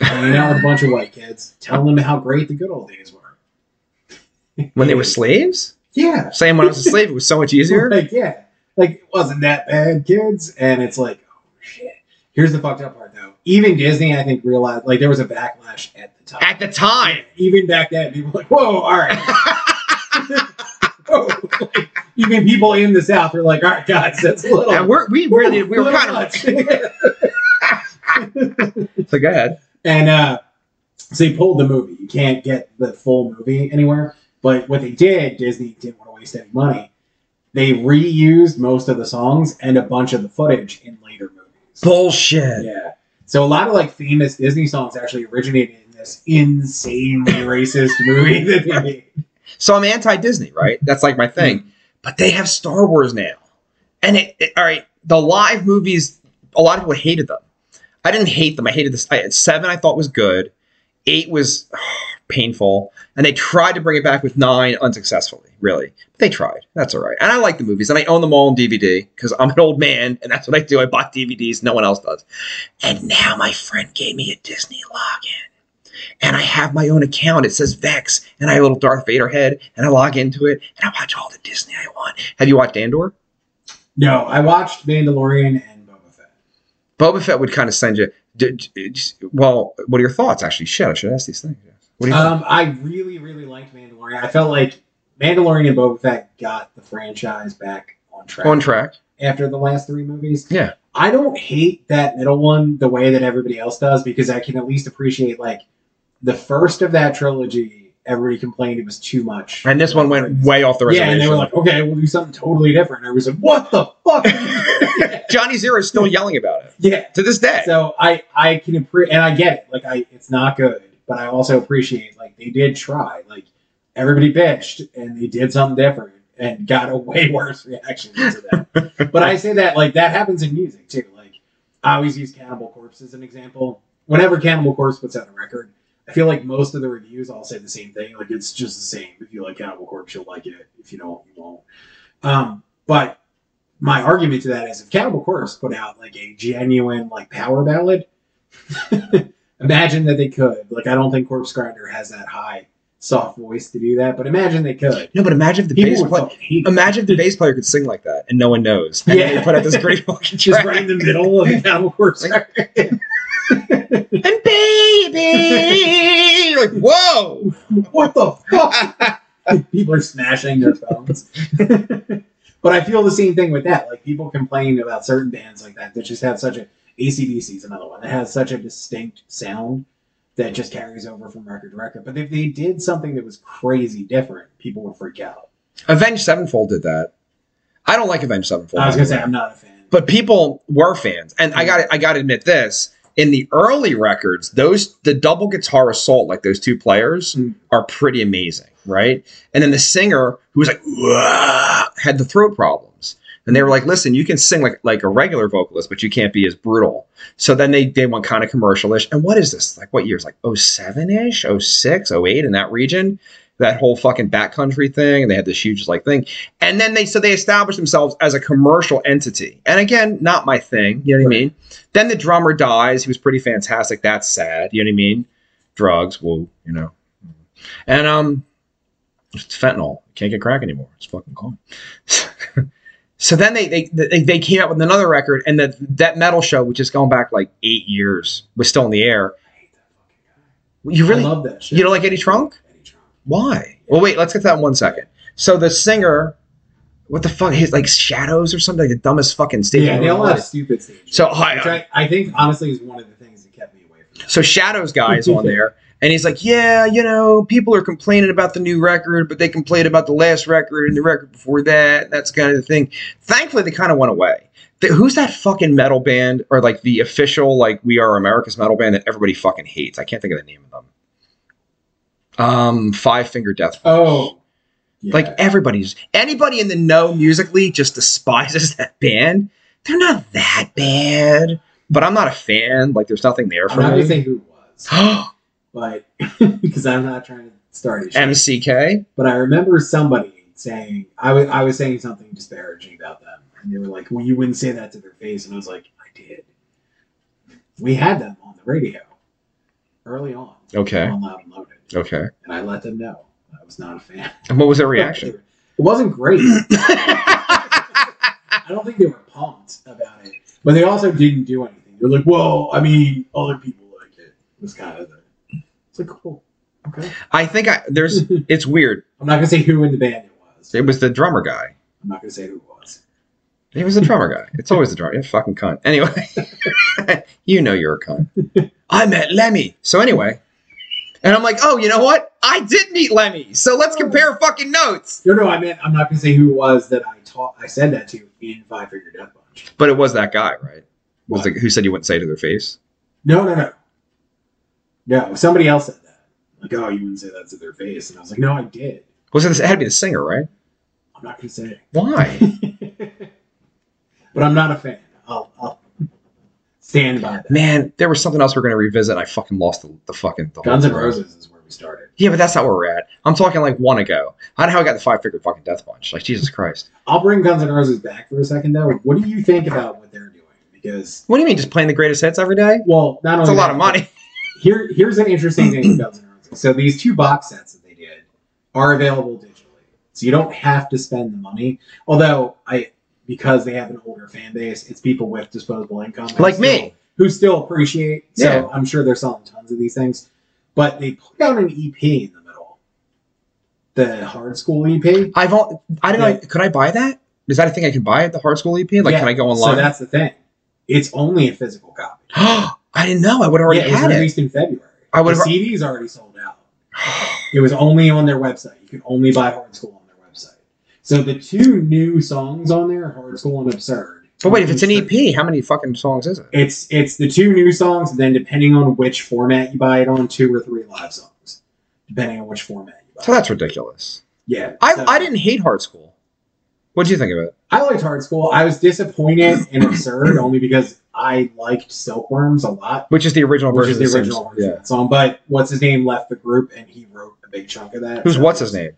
hanging out with a bunch of white kids, telling them how great the good old days were. When they were slaves? Yeah. Saying when I was a slave, it was so much easier. Like, yeah. Like, it wasn't that bad, kids. And it's like, oh, shit. Here's the fucked up part. Even Disney, I think, realized, like, there was a backlash at the time. At the time. Even back then, people were like, whoa, all right. Whoa. Like, You mean people in the South are like, all right, guys, that's a little. And we're, we really we were little kind of much." so go ahead. and uh, so they pulled the movie. You can't get the full movie anywhere. But what they did, Disney didn't want to waste any money. They reused most of the songs and a bunch of the footage in later movies. Bullshit. Yeah. So a lot of like famous Disney songs actually originated in this insanely racist movie that they made. So I'm anti Disney, right? That's like my thing. Mm-hmm. But they have Star Wars now, and it, it- all right. The live movies, a lot of people hated them. I didn't hate them. I hated this. I, seven, I thought was good. Eight was painful, and they tried to bring it back with nine unsuccessfully. Really, but they tried. That's all right. And I like the movies, and I own them all on DVD because I'm an old man, and that's what I do. I bought DVDs. No one else does. And now my friend gave me a Disney login and I have my own account. It says Vex, and I have a little Darth Vader head, and I log into it, and I watch all the Disney I want. Have you watched Andor? No, I watched Mandalorian and Boba Fett. Boba Fett would kind of send you. d- d- just- well, what are your thoughts? Actually, shit, I should ask these things. What do you? Um, I really, really liked Mandalorian. I felt like Mandalorian and Boba Fett got the franchise back on track. On track. after the last three movies. Yeah. I don't hate that middle one the way that everybody else does because I can at least appreciate like the first of that trilogy. Everybody complained it was too much, And this one went way off the Yeah, reservation. and they were like, "Okay, we'll do something totally different." And I was like, "What the fuck?" Johnny Zero is still yelling about it yeah. to this day. So I I can appreciate, and I get it. Like I, it's not good, but I also appreciate like they did try. Like everybody bitched, and they did something different, and got a way worse reaction to that. but I say that like that happens in music too. Like I always use Cannibal Corpse as an example. Whenever Cannibal Corpse puts out a record, I feel like most of the reviews all say the same thing. Like it's just the same. If you like Cannibal Corpse, you'll like it. If you don't, you won't. Um, but my argument to that is if Cannibal Corpse put out like a genuine like power ballad, imagine that they could. Like I don't think Corpse Grinder has that high soft voice to do that, but imagine they could. no, but imagine if the People bass player. fucking hate it. Imagine if the bass player could sing like that, and no one knows. And Yeah. they put out this great fucking just track. right in the middle of the Corpse. record. and baby, You're like whoa. what the fuck? people are smashing their phones. but I feel the same thing with that. Like people complain about certain bands like that that just have such a ACDC is another one that has such a distinct sound that just carries over from record to record. But if they did something that was crazy different, people would freak out. Avenged Sevenfold did that. I don't like Avenged Sevenfold. I was gonna say I'm not a fan. but people were fans, and I got I got to admit this: in the early records, those the double guitar assault, like those two players, Mm. are pretty amazing, right? And then the singer, who was like had the throat problems, and they were like, "Listen, you can sing like like a regular vocalist, but you can't be as brutal." So then they they went kind of commercialish. And what is this? Like what years? Like 07 ish, 06, 08 in that region. That whole fucking backcountry thing, and they had this huge like thing. And then they so they established themselves as a commercial entity. And again, not my thing. You know what I mean? Then the drummer dies. He was pretty fantastic. That's sad. You know what I mean? Drugs, whoa, you know. And um, it's fentanyl. Can't get crack anymore. It's fucking gone. so then they, they they they came out with another record, and that that metal show, which is going back like eight years, was still in the air. I hate that fucking guy. You really I love that shit. you don't like Eddie Trunk? Eddie Trunk. Why? Well, wait. Let's get to that in one second. So the singer, what the fuck? He's like Shadows or something. Like the dumbest fucking stage. Yeah, they all have stupid stages. So which. I, I think honestly is one of the things that kept me away from that. So Shadows guy is on there, and he's like, "Yeah, you know, people are complaining about the new record, but they complained about the last record and the record before that. That's kind of the thing. Thankfully, they kind of went away. The- who's that fucking metal band or like the official like We Are America's metal band that everybody fucking hates? I can't think of the name of them. Um, Five Finger Death. Punch. Oh, yeah. Like everybody's anybody in the know musically just despises that band. They're not that bad, but I'm not a fan. Like there's nothing there for not gonna me. say who was, but because I'm not trying to start a. MCK. But I remember somebody saying I was I was saying something disparaging about them, and they were like, "Well, you wouldn't say that to their face," and I was like, "I did." We had them on the radio early on, Okay. on Loud and Loaded, Okay. and I let them know I was not a fan. And what was their reaction? It wasn't great. I don't think they were pumped about it, but they also didn't do anything. They're like, "Well, I mean, other people like it." It was kind of the. Like, cool, okay. I think I there's it's weird. I'm not gonna say who in the band it was. It was the drummer guy. I'm not to say who it was. He was the drummer guy. It's always the drummer. You're fucking cunt. Anyway, you know you're a cunt. I met Lemmy. So anyway, and I'm like, oh, you know what? I did meet Lemmy. So let's oh. compare fucking notes. No, no, I meant I'm not to say who it was that I taught. I said that to in Five Finger Death Punch. But it was that guy, right? Was What? the, who said you wouldn't say to their face? No, no, no. No, somebody else said that. Like, oh, you wouldn't say that to their face. And I was like, no, I did. Was it? It had to be the singer, right? I'm not going to say. Why? but I'm not a fan. I'll, I'll stand by that. Man, there was something else we are going to revisit. And I fucking lost the, the fucking the Guns N' thread. Roses is where we started. Yeah, but that's not where we're at. I'm talking like one ago. I don't know how I got the five figure fucking death punch. Like Jesus Christ. I'll bring Guns N' Roses back for a second, though. What do you think about what they're doing? Because, What do you mean, just playing the greatest hits every day? well, not only That's a lot of money. Here, here's an interesting thing with Guns N' Roses. So these two box sets that they did are available digitally, so you don't have to spend the money. Although I, because they have an older fan base, it's people with disposable income, Like still- me. who still appreciate. So Yeah. I'm sure they're selling tons of these things. But they put out an EP in the middle, the Hard Skool EP. I've all, I don't Yeah. know. Could I buy that? Is that a thing I can buy at the Hard Skool EP? Like, Yeah, can I go online? So that's the thing. It's only a physical copy. I didn't know. I would have already yeah, it was had it. released in February. I would the have. CD's already sold out. It was only on their website. You could only buy Hard Skool on their website. So the two new songs on there, Hard Skool and Absurd. But wait, if it's an EP, how many fucking songs is it? it's it's the two new songs, and then depending on which format you buy it on, two or three live songs, depending on which format you buy. So that's ridiculous. yeah, I, so- I didn't hate Hard Skool. What do you think of it? I liked Hard Skool. I was disappointed and Absurd only because I liked Silkworms a lot, Which is the original which version is of the original version Yeah. song. But what's his name left the group, and he wrote a big chunk of that. Who's So- what's his name?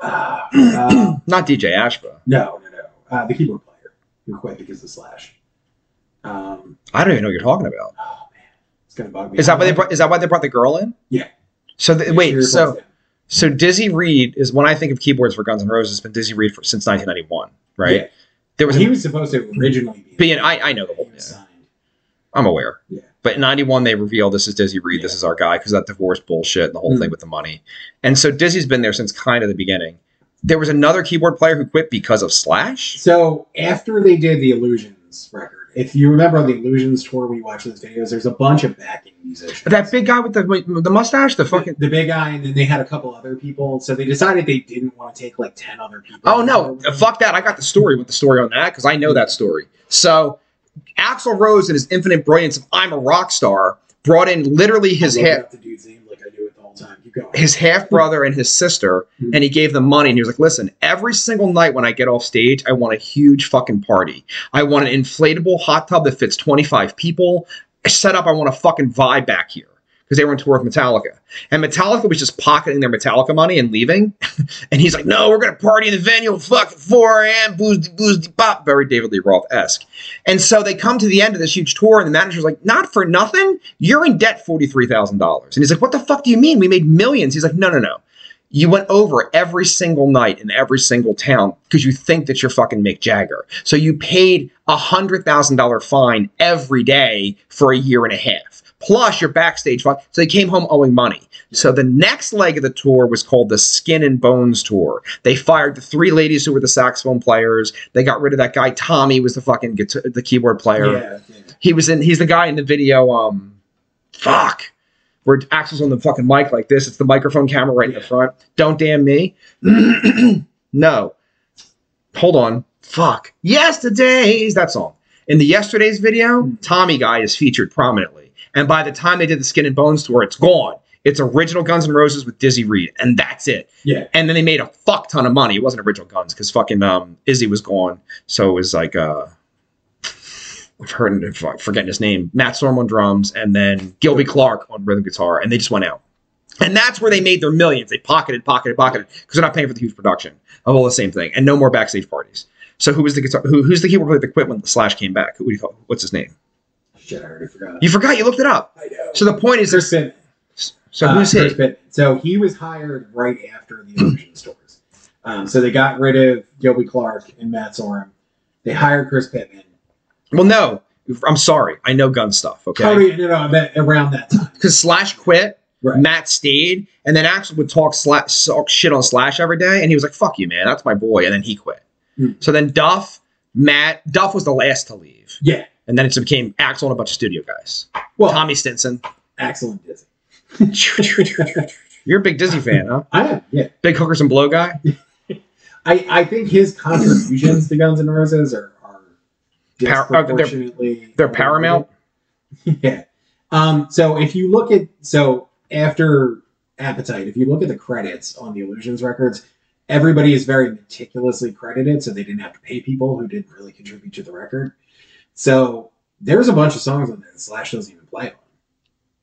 Uh, uh, Not DJ Ashba. no, no, no. Uh, the keyboard player who quit because of Slash. Um, I don't even know what you're talking about. oh man, it's gonna bug me. Is that why they brought, is that why they brought the girl in? Yeah. So the, wait, so. So Dizzy Reed is when I think of keyboards for Guns N' Roses, it's been Dizzy Reed for, since 1991, right? Yeah. There was he a, was supposed to originally be. I I know the he whole. Yeah. I'm aware. Yeah. But in 91, they revealed this is Dizzy Reed, this is our guy, because that divorce bullshit and the whole Mm. thing with the money. And so Dizzy's been there since kind of the beginning. There was another keyboard player who quit because of Slash. So after they did the Illusions record, if you remember on the Illusions tour when you watch those videos, there's a bunch of backing musicians. That big guy with the the mustache, the fucking. the, the big guy, and then they had a couple other people. So they decided they didn't want to take like ten other people. Oh no, fuck that! I got the story with the story on that because I know that story. So, Axl Rose, in his infinite brilliance of "I'm a rock star," brought in literally his I'm time. Keep going. his half brother and his sister, Hmm. and he gave them money. And he was like, "Listen, every single night when I get off stage, I want a huge fucking party. I want an inflatable hot tub that fits 25 people. Set up. I want a fucking vibe back here." Because they were on tour with Metallica. And Metallica was just pocketing their Metallica money and leaving. and he's like, no, we're going to party in the venue, fuck, 4 a.m., boozy, boozy, pop. Very David Lee Roth esque. And so they come to the end of this huge tour, and the manager's like, not for nothing, you're in debt $43,000. And he's like, what the fuck do you mean? We made millions. He's like, no, no, no. You went over every single night in every single town because you think that you're fucking Mick Jagger. So you paid a hundred thousand dollar fine every day for a year and a half. Plus your backstage fine. So they came home owing money. So the next leg of the tour was called the Skin and Bones tour. They fired the three ladies who were the saxophone players. They got rid of that guy. Tommy was the fucking guitar, the keyboard player. Yeah, yeah. He was in. He's the guy in the video. Um, fuck, where Axl's on the fucking mic like this. It's the microphone camera right in the front. Don't damn me. no, hold on. Fuck. Yesterday's that song. In the yesterday's video, Hmm. Tommy guy is featured prominently, and by the time they did the Skin and Bones tour, it's gone. It's original Guns N' Roses with Dizzy Reed, and that's it. Yeah. And then they made a fuck ton of money. It wasn't original Guns because fucking um, Izzy was gone, so it was like uh, I've heard I'm forgetting his name. Matt Sorum on drums, and then Gilby Clarke on rhythm guitar, and they just went out. And that's where they made their millions. They pocketed, pocketed, pocketed because they're not paying for the huge production of all the same thing, and no more backstage parties. So who was the guitar? Who, who's the keyboard player that quit when Slash came back? Who do you call? What's his name? Shit, I already forgot. You forgot. You looked it up. I know. So the point is, Chris Pitman. so Uh, who's his? So he was hired right after the Illusion stores. Um, so they got rid of Gilby Clarke and Matt Sorum. They hired Chris Pitman. Well, no. I'm sorry. I know gun stuff. Oh, Okay. no, no, I meant around that time. Because Slash quit, Right. Matt stayed, and then Axl would talk, Slash, talk shit on Slash every day, and he was like, "Fuck you, man. That's my boy." And then he quit. Hmm. So then Duff, Matt, Duff was the last to leave, Yeah. and then it became Axl and a bunch of studio guys. Well, Tommy Stinson. Axl and Dizzy. You're a big Disney fan, huh? I am. Yeah. Big hookers and blow guy. I, I think his contributions to Guns N' Roses are, Par- uh, they're- They're Paramount. Yeah. Um, so if you look at so after Appetite, if you look at the credits on the Illusions records, everybody is very meticulously credited, so they didn't have to pay people who didn't really contribute to the record. So there's a bunch of songs on there that Slash doesn't even play on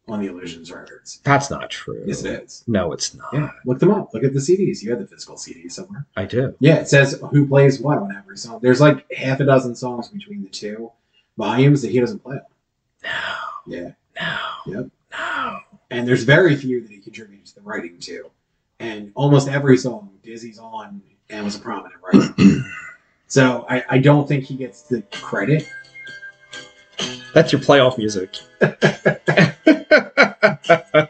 on the Illusions records. That's not true. Yes, it is. No, it's not. Yeah, look them up. Look at the CDs. You have the physical CDs somewhere. I do. Yeah, it says who plays what on every song. There's like half a dozen songs between the two volumes that he doesn't play on. No, Yeah. no, Yep. no. And there's very few that he contributed to the writing to. And almost every song Dizzy's on and was a prominent writer. so I, I don't think he gets the credit. That's your playoff music.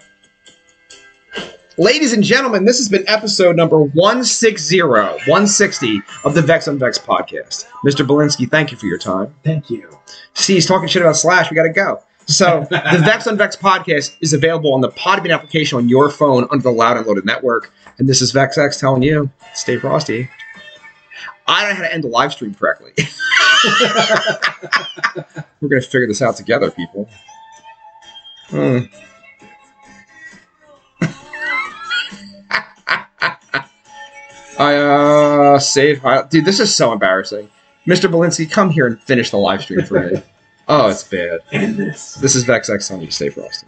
Ladies and gentlemen, this has been episode number 160, 160 of the Vex on Vex podcast. Mr. Belinsky, thank you for your time. Thank you. See, he's talking shit about Slash. We got to go. So, the Vex on Vex podcast is available on the Podbean application on your phone under the Loud and Loaded network. And this is VexX telling you, stay frosty. I don't know how to end a live stream correctly. We're going to figure this out together, people. Hmm. I uh save dude. This is so embarrassing. Mr. Balinski. come here and finish the live stream for me. oh, it's bad. And this. This is VexX telling you to stay frosty.